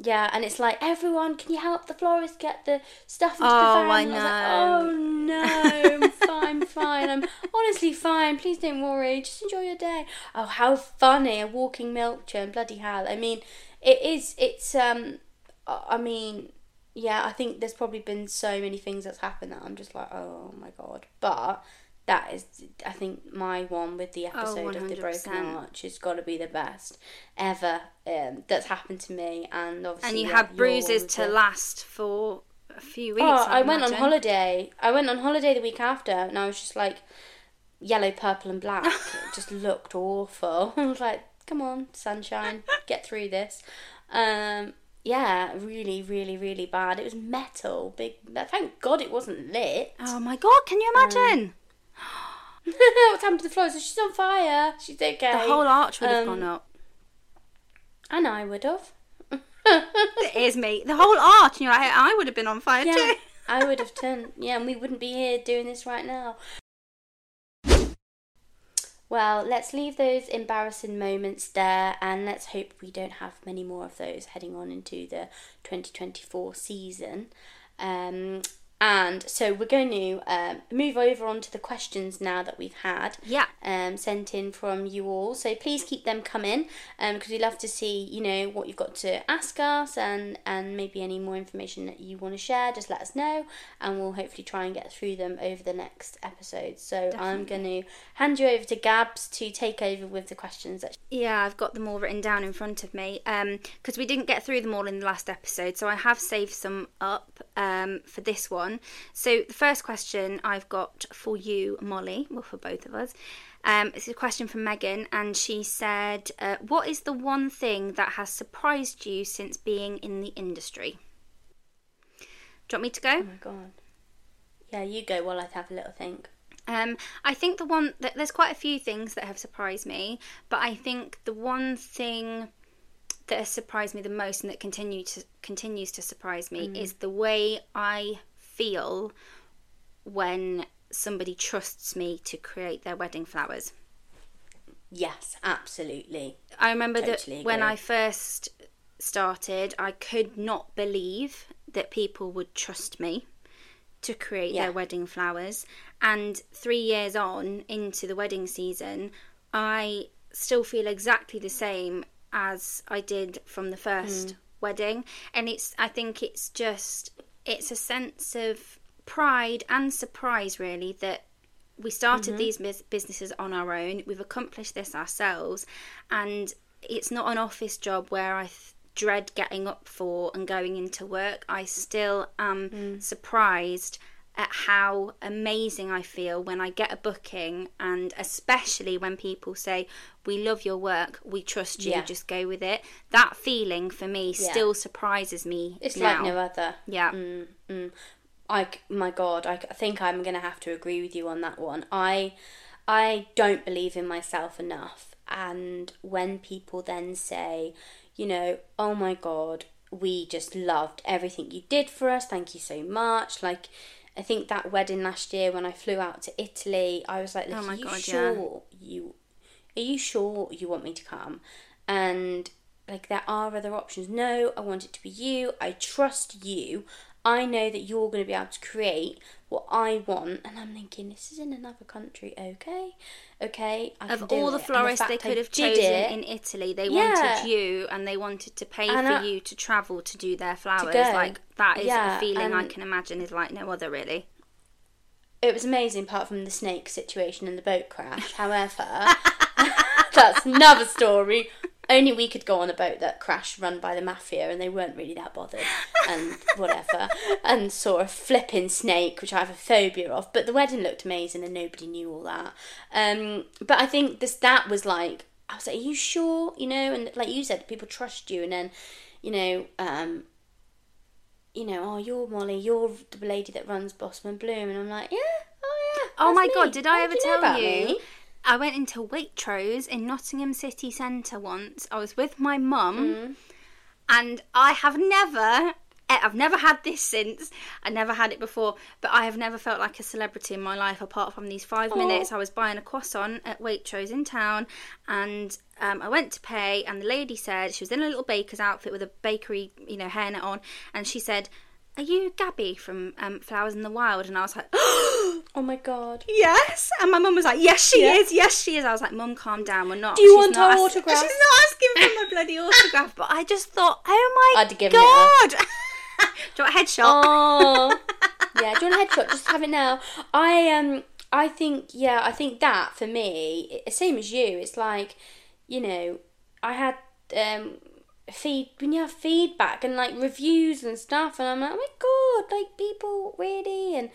Yeah, and it's like, everyone, can you help the florist get the stuff into Oh, the van? I And was like, know. oh no, I'm fine, fine. I'm honestly fine. Please don't worry. Just enjoy your day. Oh, how funny! A walking milk churn. Bloody hell. I mean, it is. It's um. I I mean, yeah. I think there's probably been so many things that's happened that I'm just like, oh my god. But that is, I think, my one with the episode of the broken 100%. arch has got to be the best ever um, that's happened to me. And obviously, and you yeah, have bruises to the- last for a few weeks. Oh, I, I went on holiday. I went on holiday the week after, and I was just like yellow, purple, and black. it just looked awful. I was like, "Come on, sunshine, get through this." Um, yeah, really, really, really bad. It was metal. Big. Thank God it wasn't lit. Oh my god, can you imagine? What's happened to the floor? So she's on fire. She's okay. the whole arch would have Um, gone up. And I would have. It is me. The whole arch, and you're like, I would have been on fire Yeah, too. I would have turned. Yeah, and we wouldn't be here doing this right now. Well, let's leave those embarrassing moments there and let's hope we don't have many more of those heading on into the 2024 season. Um, and so we're going to um, move over onto the questions now that we've had Yeah. um, sent in from you all. So please keep them coming because we'd love to see, you know, what you've got to ask us and, and maybe any more information that you want to share. Just let us know and we'll hopefully try and get through them over the next episode. So I'm going to hand you over to Gabs to take over with the questions that Yeah, I've got them all written down in front of me because we didn't get through them all in the last episode, so I have saved some up um, for this one. So the first question I've got for you, Molly, well for both of us, um, it's a question from Megan, and she said, uh, "What is the one thing that has surprised you since being in the industry?" Do you want me to go? Oh my god. Yeah, you go while I have a little think. Um, I think the one that there's quite a few things that have surprised me, but I think the one thing that has surprised me the most and that continue to continues to surprise me is the way I feel when somebody trusts me to create their wedding flowers. Yes, absolutely. I remember Totally that when. I first started, I could not believe that people would trust me to create Yeah. their wedding flowers. And three years on into the wedding season, I still feel exactly the same as I did from the first Mm. wedding. And it's, I think it's just, it's a sense of pride and surprise, really, that we started mm-hmm. these bus- businesses on our own. We've accomplished this ourselves, and it's not an office job where I th- dread getting up for and going into work. I still am mm. surprised at how amazing I feel when I get a booking, and especially when people say, "We love your work, we trust you, Yeah. just go with it." That feeling for me Yeah. still surprises me. It's now. like no other. Yeah. Mm, mm. I, my God, I think I'm going to have to agree with you on that one. I, I don't believe in myself enough. And when people then say, you know, oh my God, we just loved everything you did for us. Thank you so much. Like, I think that wedding last year when I flew out to Italy, I was like, Look, Oh my are you God, sure you are you sure you want me to come? And like there are other options. No, I want it to be you. I trust you. I know that you're going to be able to create what I want. And I'm thinking, this is in another country. Okay, okay. I Of all the it. Florists they could have chosen it, in Italy, they Yeah. wanted you and they wanted to pay And for I- you to travel to do their flowers. Like that is Yeah, a feeling I can imagine is like no other really. it was amazing apart from the snake situation and the boat crash. However, that's another story. Only we could go on a boat that crashed run by the mafia and they weren't really that bothered and whatever. And saw a flipping snake, which I have a phobia of. But the wedding looked amazing and nobody knew all that. Um, but I think this that was like I was like, Are you sure? You know, and like you said, people trust you and then, you know, um, you know, oh, you're Molly, you're the lady that runs Bossman Bloom, and I'm like, yeah, oh yeah. Oh my me. god, did I How ever tell about you? me? I went into Waitrose in Nottingham City Centre once. I was with my mum, Mm. and I have never. eh, I've never had this since. I never had it before, but I have never felt like a celebrity in my life apart from these five minutes. I was buying a croissant at Waitrose in town, and um, I went to pay, and the lady said she was in a little baker's outfit with a bakery, you know, hairnet on, and she said, "Are you Gabby from um, Flowers in the Wild?" And I was like, Oh my god. yes. And my mum was like, yes, she Yeah. is. Yes, she is. I was like, mum, calm down. We're not. Do you she's want not our ask- autograph? She's not asking for my bloody autograph. But I just thought, oh my I'd have given it her. god. Do you want a headshot? Oh. yeah, do you want a headshot? Just have it now. I um I think yeah, I think that for me, i- same as you, it's like, you know, I had um feed when you have feedback and like reviews and stuff and I'm like, oh my god, like people really and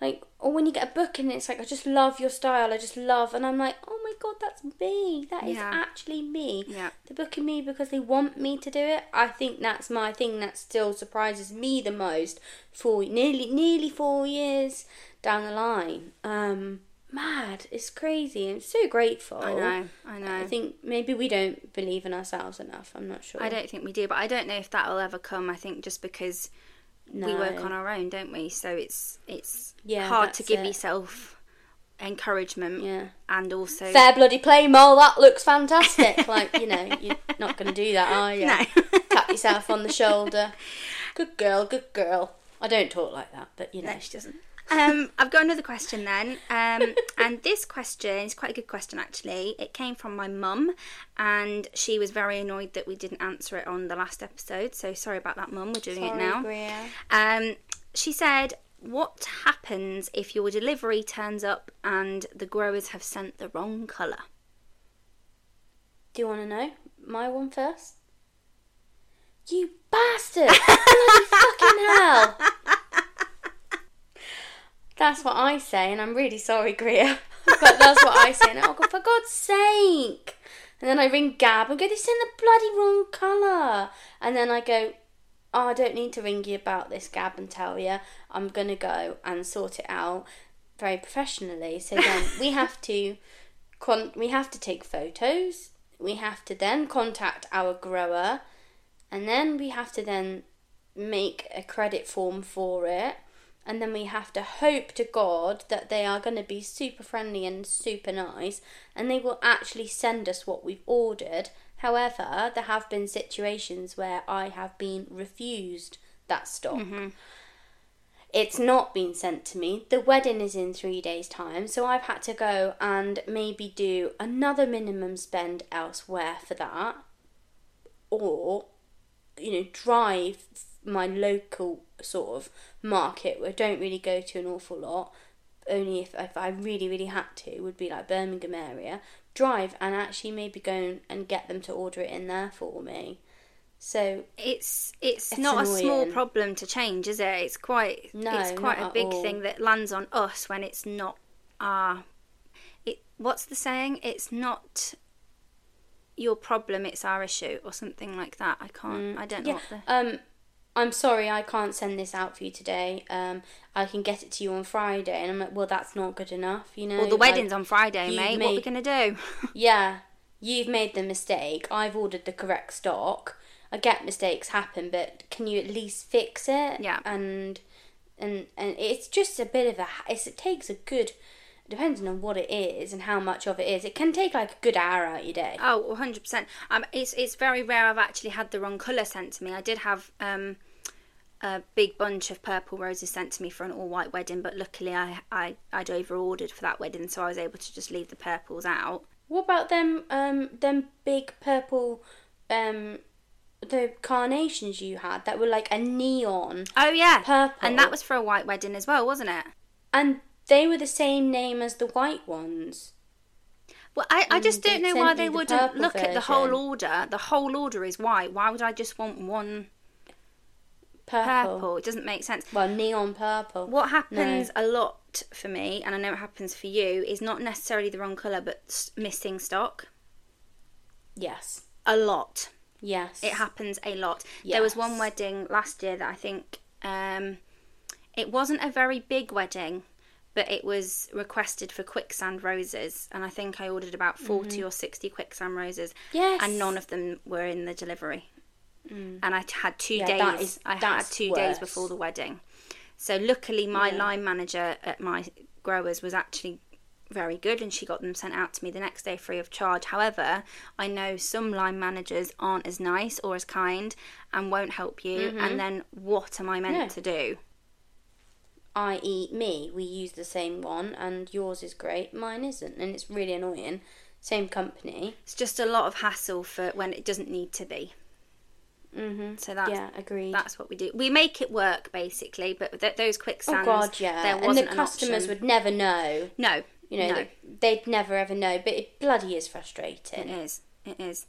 like or when you get a book and it's like I just love your style, I just love and I'm like, oh my god, that's me. That is Yeah. actually me. Yeah. They're booking me because they want me to do it. I think that's my thing that still surprises me the most. For nearly nearly four years down the line, um, mad. It's crazy. I'm so grateful. I know. I know. I think maybe we don't believe in ourselves enough. I'm not sure. I don't think we do, but I don't know if that'll ever come. I think just because we work on our own, don't we? So it's it's Yeah, hard to give it. yourself encouragement Yeah. and also Fair bloody play, Mole. That looks fantastic. like you know, you're not going to do that, are you? No. Tap yourself on the shoulder. Good girl. Good girl. I don't talk like that, but you know. No, she doesn't. Um, I've got another question then. Um, and this question is quite a good question actually. It came from my mum, and she was very annoyed that we didn't answer it on the last episode. So sorry about that, mum. We're doing it now. Bria. Um, she said, "What happens if your delivery turns up and the growers have sent the wrong colour? Do you want to know my one first? You bastard! Bloody fucking hell! That's what I say, and I'm really sorry, Greer. but that's what I say. And I go, for God's sake! And then I ring Gab and go, they sent the bloody wrong colour. And then I go, oh, I don't need to ring you about this, Gab, and tell you. I'm going to go and sort it out very professionally. So then we have to con- we have to take photos. We have to then contact our grower, and then we have to then make a credit form for it. And then we have to hope to God that they are going to be super friendly and super nice and they will actually send us what we've ordered. However, there have been situations where I have been refused that stock. Mm-hmm. It's not been sent to me. The wedding is in three days' time, so I've had to go and maybe do another minimum spend elsewhere for that, or you know, drive my local sort of market where I don't really go to an awful lot. Only if, if I really, really had to, would be like Birmingham area. Drive and actually maybe go and get them to order it in there for me. So It's it's, It's not a small problem to change, is it? It's quite No, it's quite a big all. thing that lands on us when it's not our. It what's the saying? It's not your problem. It's our issue, or something like that. I can't. I don't know Mm. yeah, what the. um, I'm sorry I can't send this out for you today. Um, I can get it to you on Friday, and I'm like, well, that's not good enough, you know. Well, the like- wedding's on Friday, mate. What are we gonna do? Yeah, you've made the mistake. I've ordered the correct stock, I get mistakes happen, but can you at least fix it? Yeah. And and and it's just a bit of a. It's, it takes a good. Depending on what it is and how much of it is, it can take like a good hour out of your day. Oh, 100%. Um, it's, it's very rare I've actually had the wrong colour sent to me. I did have um, a big bunch of purple roses sent to me for an all white wedding, but luckily I, I, I'd over ordered for that wedding, so I was able to just leave the purples out. What about them? Um, them big purple, um, the carnations you had that were like a neon, Oh, yeah. Purple. And that was for a white wedding as well, wasn't it? and they were the same name as the white ones. Well, I, I just don't know why they the wouldn't look at the whole order. The whole order is white. Why would I just want one Purple. purple? It doesn't make sense. Well, neon purple. What happens a lot for me, and I know it happens for you, is not necessarily the wrong colour, but missing stock. Yes. A lot. Yes. It happens a lot. There was one wedding last year that I think um, it wasn't a very big wedding, but it was requested for quicksand roses, and I think I ordered about 40 or sixty quicksand roses, Mm-hmm. Yes. and none of them were in the delivery. And I had two Yeah, days. that is- I had two days before the wedding. So luckily, my Yeah. line manager at my growers was actually very good and she got them sent out to me the next day free of charge. However, I know some line managers aren't as nice or as kind and won't help you. And then what am I meant Mm-hmm. To do? I.e., me. We use the same one, and yours is great. Mine isn't, and it's really annoying. Same company. It's just a lot of hassle for when it doesn't need to be. Mm-hmm. So that's yeah, agreed. that's what we do. We make it work basically, but th- those oh quicksands, God, yeah. there and wasn't the an customers option. would never know. no, You know, no. they, they'd never ever know. But it bloody is frustrating. It is. It is.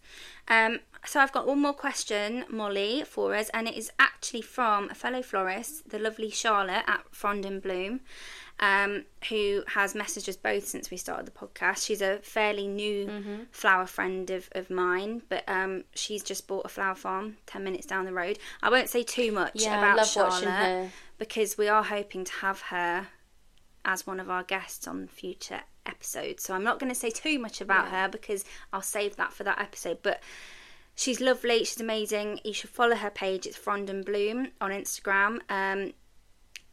Um, so I've got one more question, Molly, for us, and it is actually from a fellow florist, the lovely Charlotte at Frond and Bloom, um, who has messaged us both since we started the podcast. She's a fairly new Mm-hmm. flower friend of, of mine, but um, she's just bought a flower farm 10 minutes down the road. I won't say too much Yeah, about Charlotte because we are hoping to have her as one of our guests on future episodes. So I'm not going to say too much about Yeah. her because I'll save that for that episode. But she's lovely. She's amazing. You should follow her page. It's Frond and Bloom on Instagram. Um,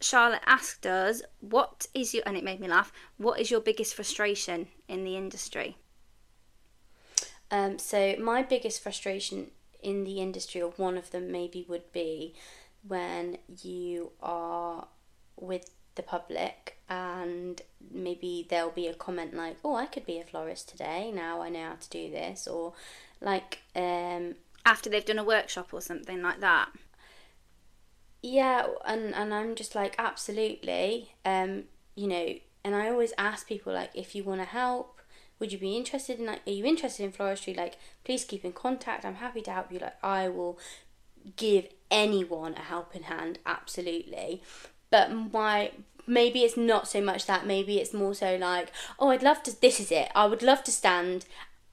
Charlotte asked us, "What is your?" and it made me laugh. What is your biggest frustration in the industry? Um, so my biggest frustration in the industry, or one of them maybe, would be when you are with the public and maybe there'll be a comment like, "Oh, I could be a florist today. Now I know how to do this," or like, um, After they've done a workshop or something like that. yeah, and and I'm just like, absolutely, um, you know, and I always ask people like, if you want to help, would you be interested in like, are you interested in floristry? Like, please keep in contact. I'm happy to help you. Like, I will give anyone a helping hand, absolutely. But my maybe it's not so much that. Maybe it's more so like, oh, I'd love to. This is it. I would love to stand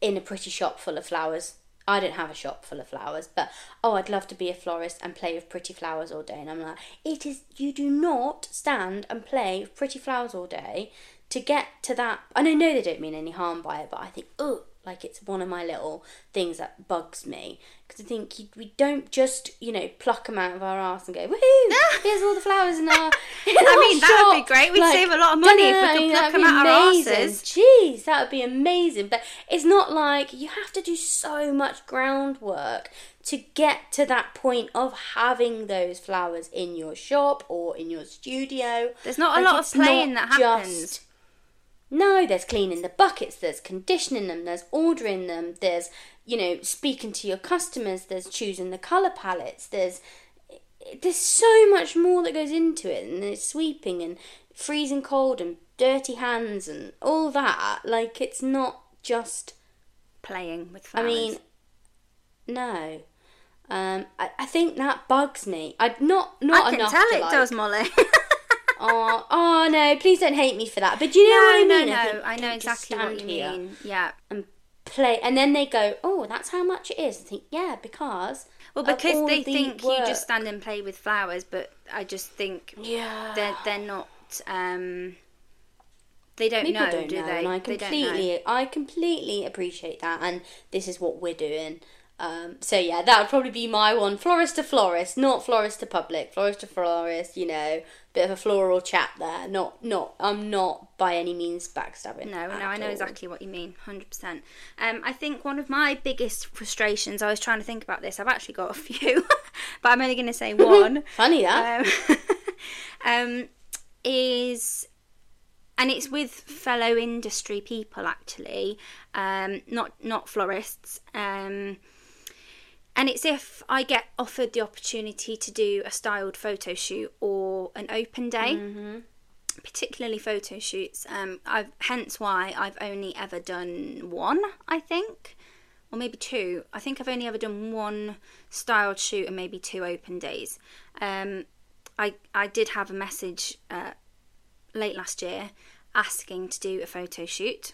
in a pretty shop full of flowers. I don't have a shop full of flowers, but oh, I'd love to be a florist and play with pretty flowers all day. And I'm like, it is, you do not stand and play with pretty flowers all day to get to that. And I know they don't mean any harm by it, but I think, oh, like it's one of my little things that bugs me. Because I think we don't just, you know, pluck them out of our arse and go, woohoo, here's all the flowers in our. In I our mean, that would be great. We'd save a lot of money if we could pluck them out out our arses. Jeez, that would be amazing. But it's not like you have to do so much groundwork to get to that point of having those flowers in your shop or in your studio. There's not a Like, lot of playing that happens. No, there's cleaning the buckets, there's conditioning them, there's ordering them, there's, you know, speaking to your customers, there's choosing the colour palettes, there's there's so much more that goes into it, and there's sweeping and freezing cold and dirty hands and all that. Like it's not just. Playing with I mean, no. Um, I, I think that bugs me. I not not I can enough tell to it like, does, Molly. Oh, oh no! Please don't hate me for that. But do you know what I no, mean? no, I no. think, I know exactly what you mean. Yeah. And play, and then they go, "Oh, that's how much it is." I think, yeah, because Well, because they the think you just stand and play with flowers, but I just think yeah, they're they're not. Um, they don't people know, don't do know, they? and I They don't know. completely, I completely appreciate that, and this is what we're doing. Um, so yeah, that would probably be my one. Florist to florist, not florist to public. Florist to florist, you know, bit of a floral chat there. Not, not. I'm not by any means backstabbing. No, no, I know all. exactly what you mean, hundred percent. Um, I think one of my biggest frustrations. I was trying to think about this. I've actually got a few, but I'm only going to say one. Funny that. um, um, is and it's with fellow industry people actually, um, not not florists. And it's if I get offered the opportunity to do a styled photo shoot or an open day, particularly photo shoots. Um, I've hence why I've only ever done one, I think, or maybe two. I think I've only ever done one styled shoot and maybe two open days. Um, I I did have a message uh, late last year asking to do a photo shoot.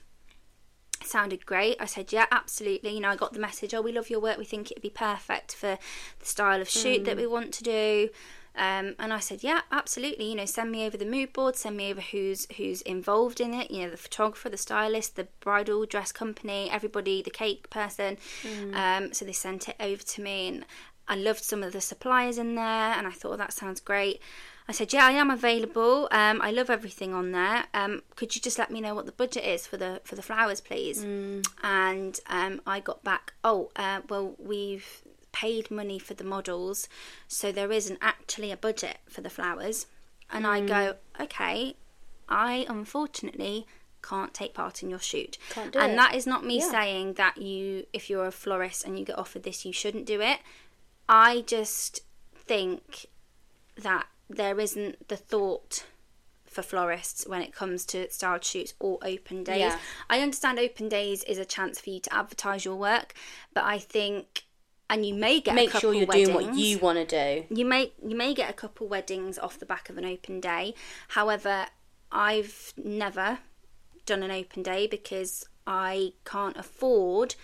Sounded great. I said, yeah, absolutely. You know, I got the message, oh, we love your work. We think it'd be perfect for the style of shoot that we want to do. Um, and I said, yeah, absolutely. You know, send me over the mood board, send me over who's who's involved in it. You know, the photographer, the stylist, the bridal dress company, everybody, the cake person. Um, so they sent it over to me, and I loved some of the suppliers in there, and I thought that sounds great. I said, yeah, I am available. Um, I love everything on there. Um, could you just let me know what the budget is for the for the flowers, please? And um, I got back. Oh, uh, well, we've paid money for the models, so there isn't actually a budget for the flowers. And I go, okay, I unfortunately can't take part in your shoot. Can't do and it. that is not me Yeah. saying that you, if you're a florist and you get offered this, you shouldn't do it. I just think that there isn't the thought for florists when it comes to styled shoots or open days. Yeah. I understand open days is a chance for you to advertise your work, but I think and you may get a Make couple sure you're weddings. doing what you want to do. You may you may get a couple weddings off the back of an open day. However, I've never done an open day because I can't afford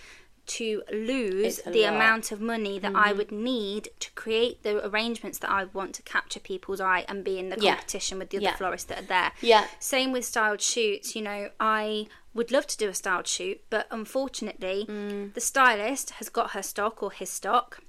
to lose the lot. amount of money that I would need to create the arrangements that I want to capture people's eye and be in the Yeah. competition with the other Yeah. florists that are there. Yeah. Same with styled shoots. You know, I would love to do a styled shoot, but unfortunately, Mm. the stylist has got her stock or his stock.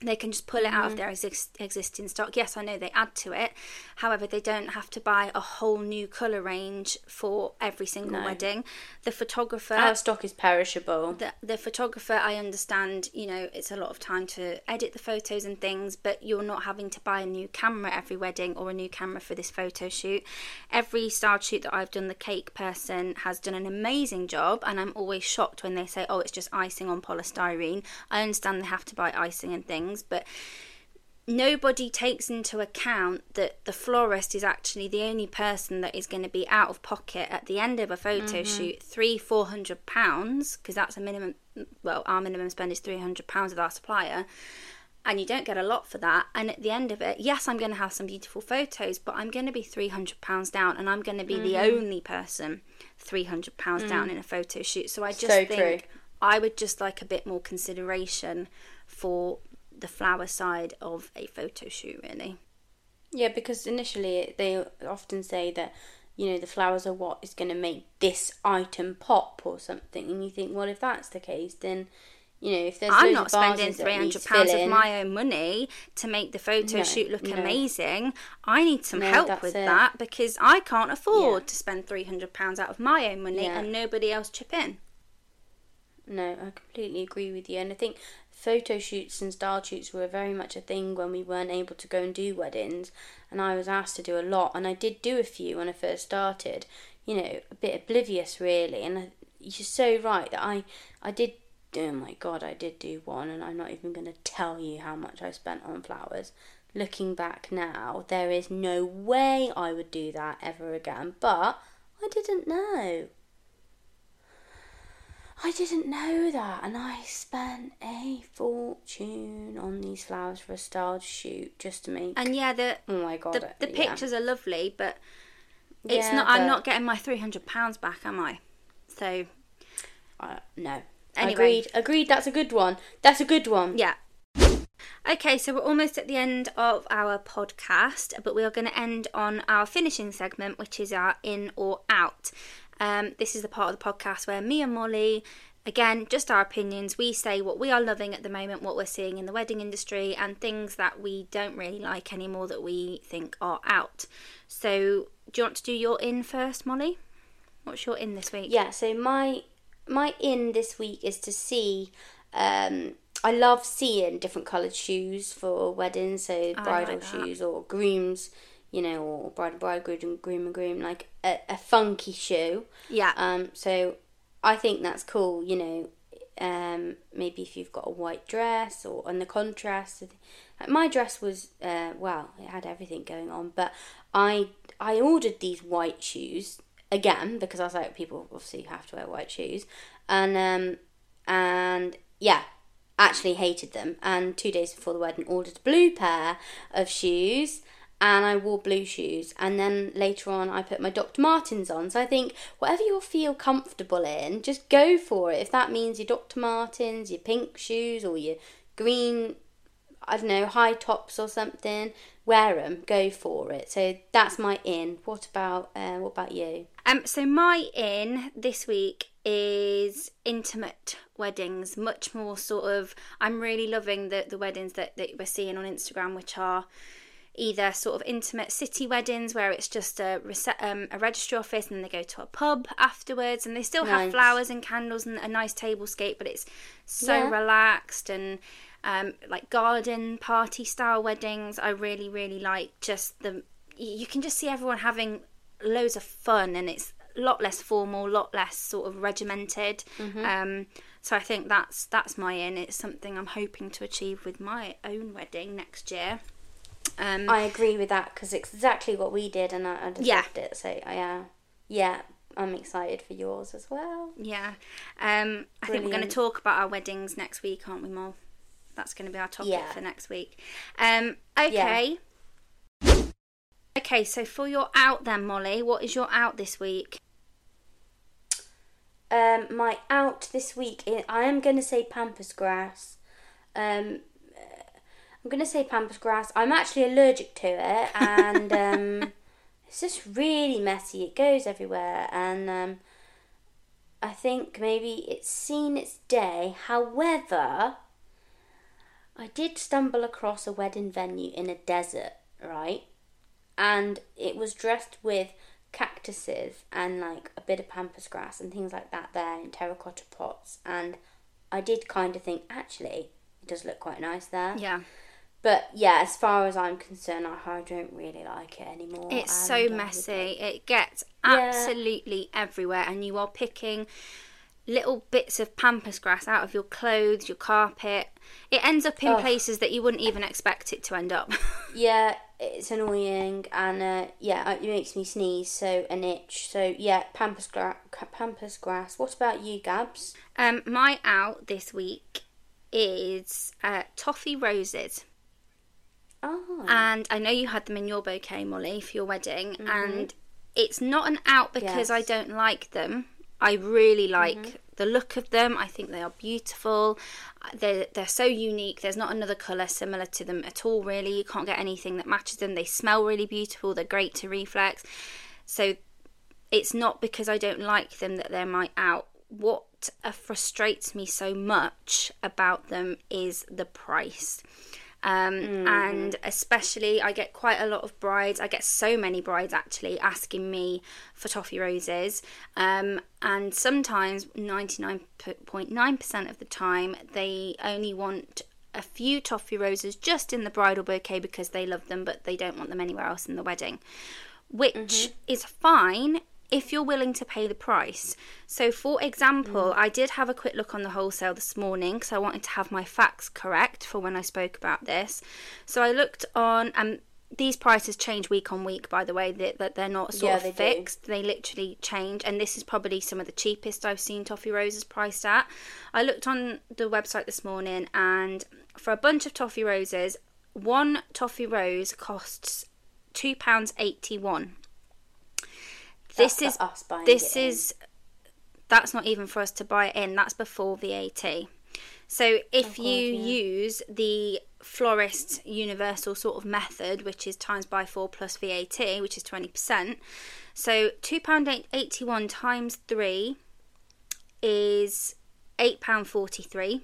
They can just pull it out of Mm-hmm. their exist- existing stock. Yes, I know they add to it. However, they don't have to buy a whole new colour range for every single No. wedding. The photographer Our stock is perishable. the, the photographer i understand you know it's a lot of time to edit the photos and things but you're not having to buy a new camera every wedding or a new camera for this photo shoot every style shoot that i've done the cake person has done an amazing job and i'm always shocked when they say oh it's just icing on polystyrene i understand they have to buy icing and things but nobody takes into account that the florist is actually the only person that is going to be out of pocket at the end of a photo mm-hmm. shoot three four hundred pounds because that's a minimum well our minimum spend is 300 pounds with our supplier and you don't get a lot for that and at the end of it yes i'm going to have some beautiful photos but i'm going to be 300 pounds down and i'm going to be the mm-hmm. only person 300 pounds down mm. in a photo shoot so i just So think true. i would just like a bit more consideration for the flower side of a photo shoot really Yeah, because initially they often say that you know the flowers are what is going to make this item pop or something, and you think, well, if that's the case, then you know if there's I'm not of spending vases that three need hundred pounds of my own money to make the photo No, shoot look no. amazing. I need some No, help with it. that because I can't afford Yeah. to spend three hundred pounds out of my own money Yeah. and nobody else chip in. No, I completely agree with you, and I think photo shoots and style shoots were very much a thing when we weren't able to go and do weddings, and I was asked to do a lot, and I did do a few when I first started. You know, a bit oblivious really, and I, you're so right that I I did. Oh my god, I did do one, and I'm not even going to tell you how much I spent on flowers. Looking back now, there is no way I would do that ever again, but I didn't know. I didn't know that, and I spent a fortune on these flowers for a styled shoot just to make. And yeah, the oh my god! the, the yeah. pictures are lovely, but it's Yeah, not. I'm not getting my three hundred pounds back, am I? So Uh, no. Anyway. Agreed. Agreed. That's a good one. That's a good one. Yeah. Okay, so we're almost at the end of our podcast, but we are going to end on our finishing segment, which is our in or out. Um, this is the part of the podcast where me and Molly again, just our opinions. We say what we are loving at the moment, what we're seeing in the wedding industry, and things that we don't really like anymore that we think are out. So, do you want to do your in first, Molly? What's your in this week? Yeah, so my my in this week is to see um I love seeing different coloured shoes for weddings, so I bridal like shoes or grooms, you know, or bride and bride, groom and groom and groom, like a, a funky shoe. Yeah. Um, so I think that's cool, you know. Um, maybe if you've got a white dress or and the contrast. Like my dress was uh, well, it had everything going on, but I I ordered these white shoes again because I was like, people obviously have to wear white shoes, and um, and yeah, actually hated them. And two days before the wedding, ordered a blue pair of shoes, and I wore blue shoes. And then later on, I put my Dr. Martens on. So I think whatever you feel comfortable in, just go for it. If that means your Dr. Martens, your pink shoes, or your green, I don't know, high tops or something, wear them. Go for it. So that's my in. What about uh, what about you? Um, so my in this week is intimate weddings, much more sort of. I'm really loving the the weddings that that we're seeing on Instagram, which are either sort of intimate city weddings where it's just a um, a registry office and then they go to a pub afterwards and they still have flowers and candles and a nice tablescape, but it's so Yeah. relaxed and um, like garden party style weddings. I really really like just the you can just see everyone having loads of fun and it's a lot less formal, a lot less sort of regimented. Um, so I think that's that's my in. It's something I'm hoping to achieve with my own wedding next year. Um, I agree with that because it's exactly what we did, and I, I just Yeah. loved it. So yeah, yeah, I'm excited for yours as well. yeah, um, I think we're going to talk about our weddings next week, aren't we, Mol? That's going to be our topic Yeah. for next week. Um, okay. Okay, so for your out then, Molly, what is your out this week? Um, my out this week, i- I am going to say pampas grass. Um, I'm going to say pampas grass. I'm actually allergic to it, and um, it's just really messy. It goes everywhere, and um, I think maybe it's seen its day. However, I did stumble across a wedding venue in a desert, right? And it was dressed with cactuses and like a bit of pampas grass and things like that there in terracotta pots. And I did kind of think, actually, it does look quite nice there. Yeah. But yeah, as far as I'm concerned, I, I don't really like it anymore. It's so messy. like- It gets Yeah. absolutely everywhere, and you are picking little bits of pampas grass out of your clothes, your carpet. It ends up in Ugh. places that you wouldn't even expect it to end up. Yeah, it's annoying and uh, yeah, it makes me sneeze, so an itch. So yeah, pampas, gra- pampas grass. What about you, Gabs? um, my out this week is uh, toffee roses. Oh, and I know you had them in your bouquet, Molly, for your wedding, mm-hmm. and it's not an out because I don't like them. I really mm-hmm. like the look of them. I think they are beautiful. Uh, they're they're so unique. There's not another colour similar to them at all. Really, you can't get anything that matches them. They smell really beautiful. They're great to reflex. So it's not because I don't like them that they're my out. What uh, frustrates me so much about them is the price. Um, And especially, I get quite a lot of brides. I get so many brides actually asking me for toffee roses. Um, and sometimes, 99.9% of the time, they only want a few toffee roses just in the bridal bouquet because they love them, but they don't want them anywhere else in the wedding which is fine if you're willing to pay the price. So, for example, mm. I did have a quick look on the wholesale this morning because I wanted to have my facts correct for when I spoke about this. So, I looked on, and these prices change week on week, by the way, that they, they're not sort yeah, of they fixed. Do. They literally change. And this is probably some of the cheapest I've seen Toffee Roses priced at. I looked on the website this morning, and for a bunch of Toffee Roses, one Toffee Rose costs £2.81. That's this is this is in. that's not even for us to buy it in. That's before VAT. So if oh, you yeah. use the florist universal sort of method, which is times by four plus VAT, which is twenty percent. So two pound eighty one times three is eight pound forty three.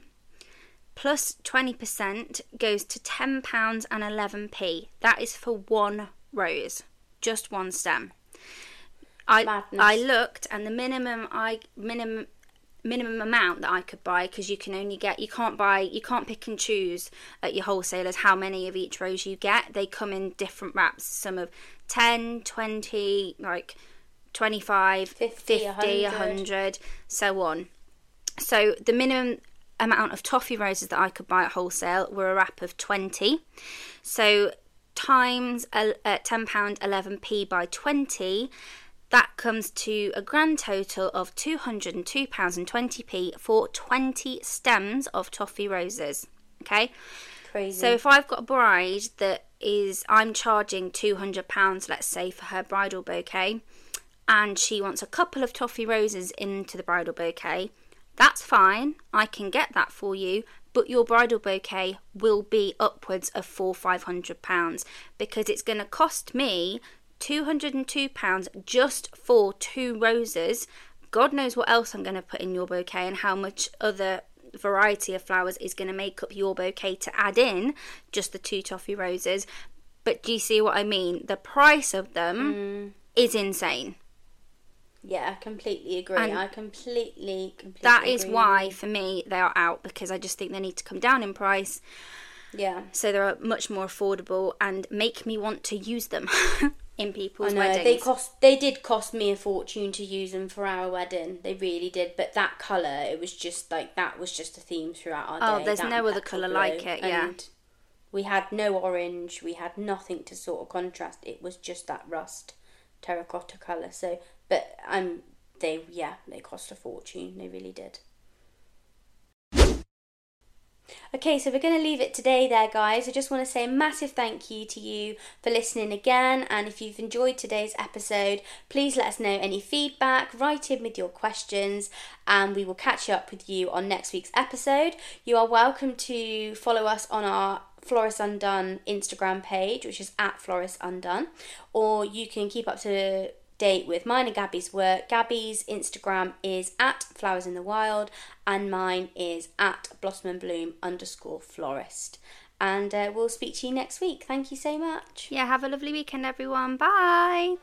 Plus twenty percent goes to ten pounds and eleven p. That is for one rose, just one stem. I Madness. I looked and the minimum I minimum minimum amount that I could buy because you can only get you can't buy you can't pick and choose at your wholesalers how many of each rose you get. They come in different wraps, some of 10, 20, like 25, 50, 50 100. 100, so on. So the minimum amount of toffee roses that I could buy at wholesale were a wrap of 20. So times uh, £10 11p by 20 that comes to a grand total of £202.20p for 20 stems of toffee roses. Okay, Crazy. so if I've got a bride that is, I'm charging £200, let's say, for her bridal bouquet, and she wants a couple of toffee roses into the bridal bouquet, that's fine. I can get that for you, but your bridal bouquet will be upwards of four five hundred pounds because it's going to cost me two hundred and two pounds just for two roses. God knows what else I'm going to put in your bouquet and how much other variety of flowers is going to make up your bouquet to add in just the two toffee roses. But do you see what I mean? The price of them mm. is insane. yeah, I completely agree. And I completely, completely. That is why, for me, they are out because I just think they need to come down in price Yeah. so they're much more affordable and make me want to use them in I know weddings. they cost. They did cost me a fortune to use them for our wedding. They really did. But that color, it was just like that was just a theme throughout our Oh, day. there's that no other colour blue. like it, yeah. And We had no orange. We had nothing to sort of contrast. It was just that rust terracotta color. So, but um, they yeah, they cost a fortune. They really did. Okay, so we're going to leave it today there, guys. I just want to say a massive thank you to you for listening again. And if you've enjoyed today's episode, please let us know any feedback, write in with your questions, and we will catch up with you on next week's episode. You are welcome to follow us on our Florist Undone Instagram page, which is at Florist Undone, or you can keep up to date with mine and Gabby's work. Gabby's Instagram is at Flowers in the Wild, and mine is at Blossom and Bloom underscore florist. And uh, we'll speak to you next week. Thank you so much. yeah, have a lovely weekend, everyone. Bye.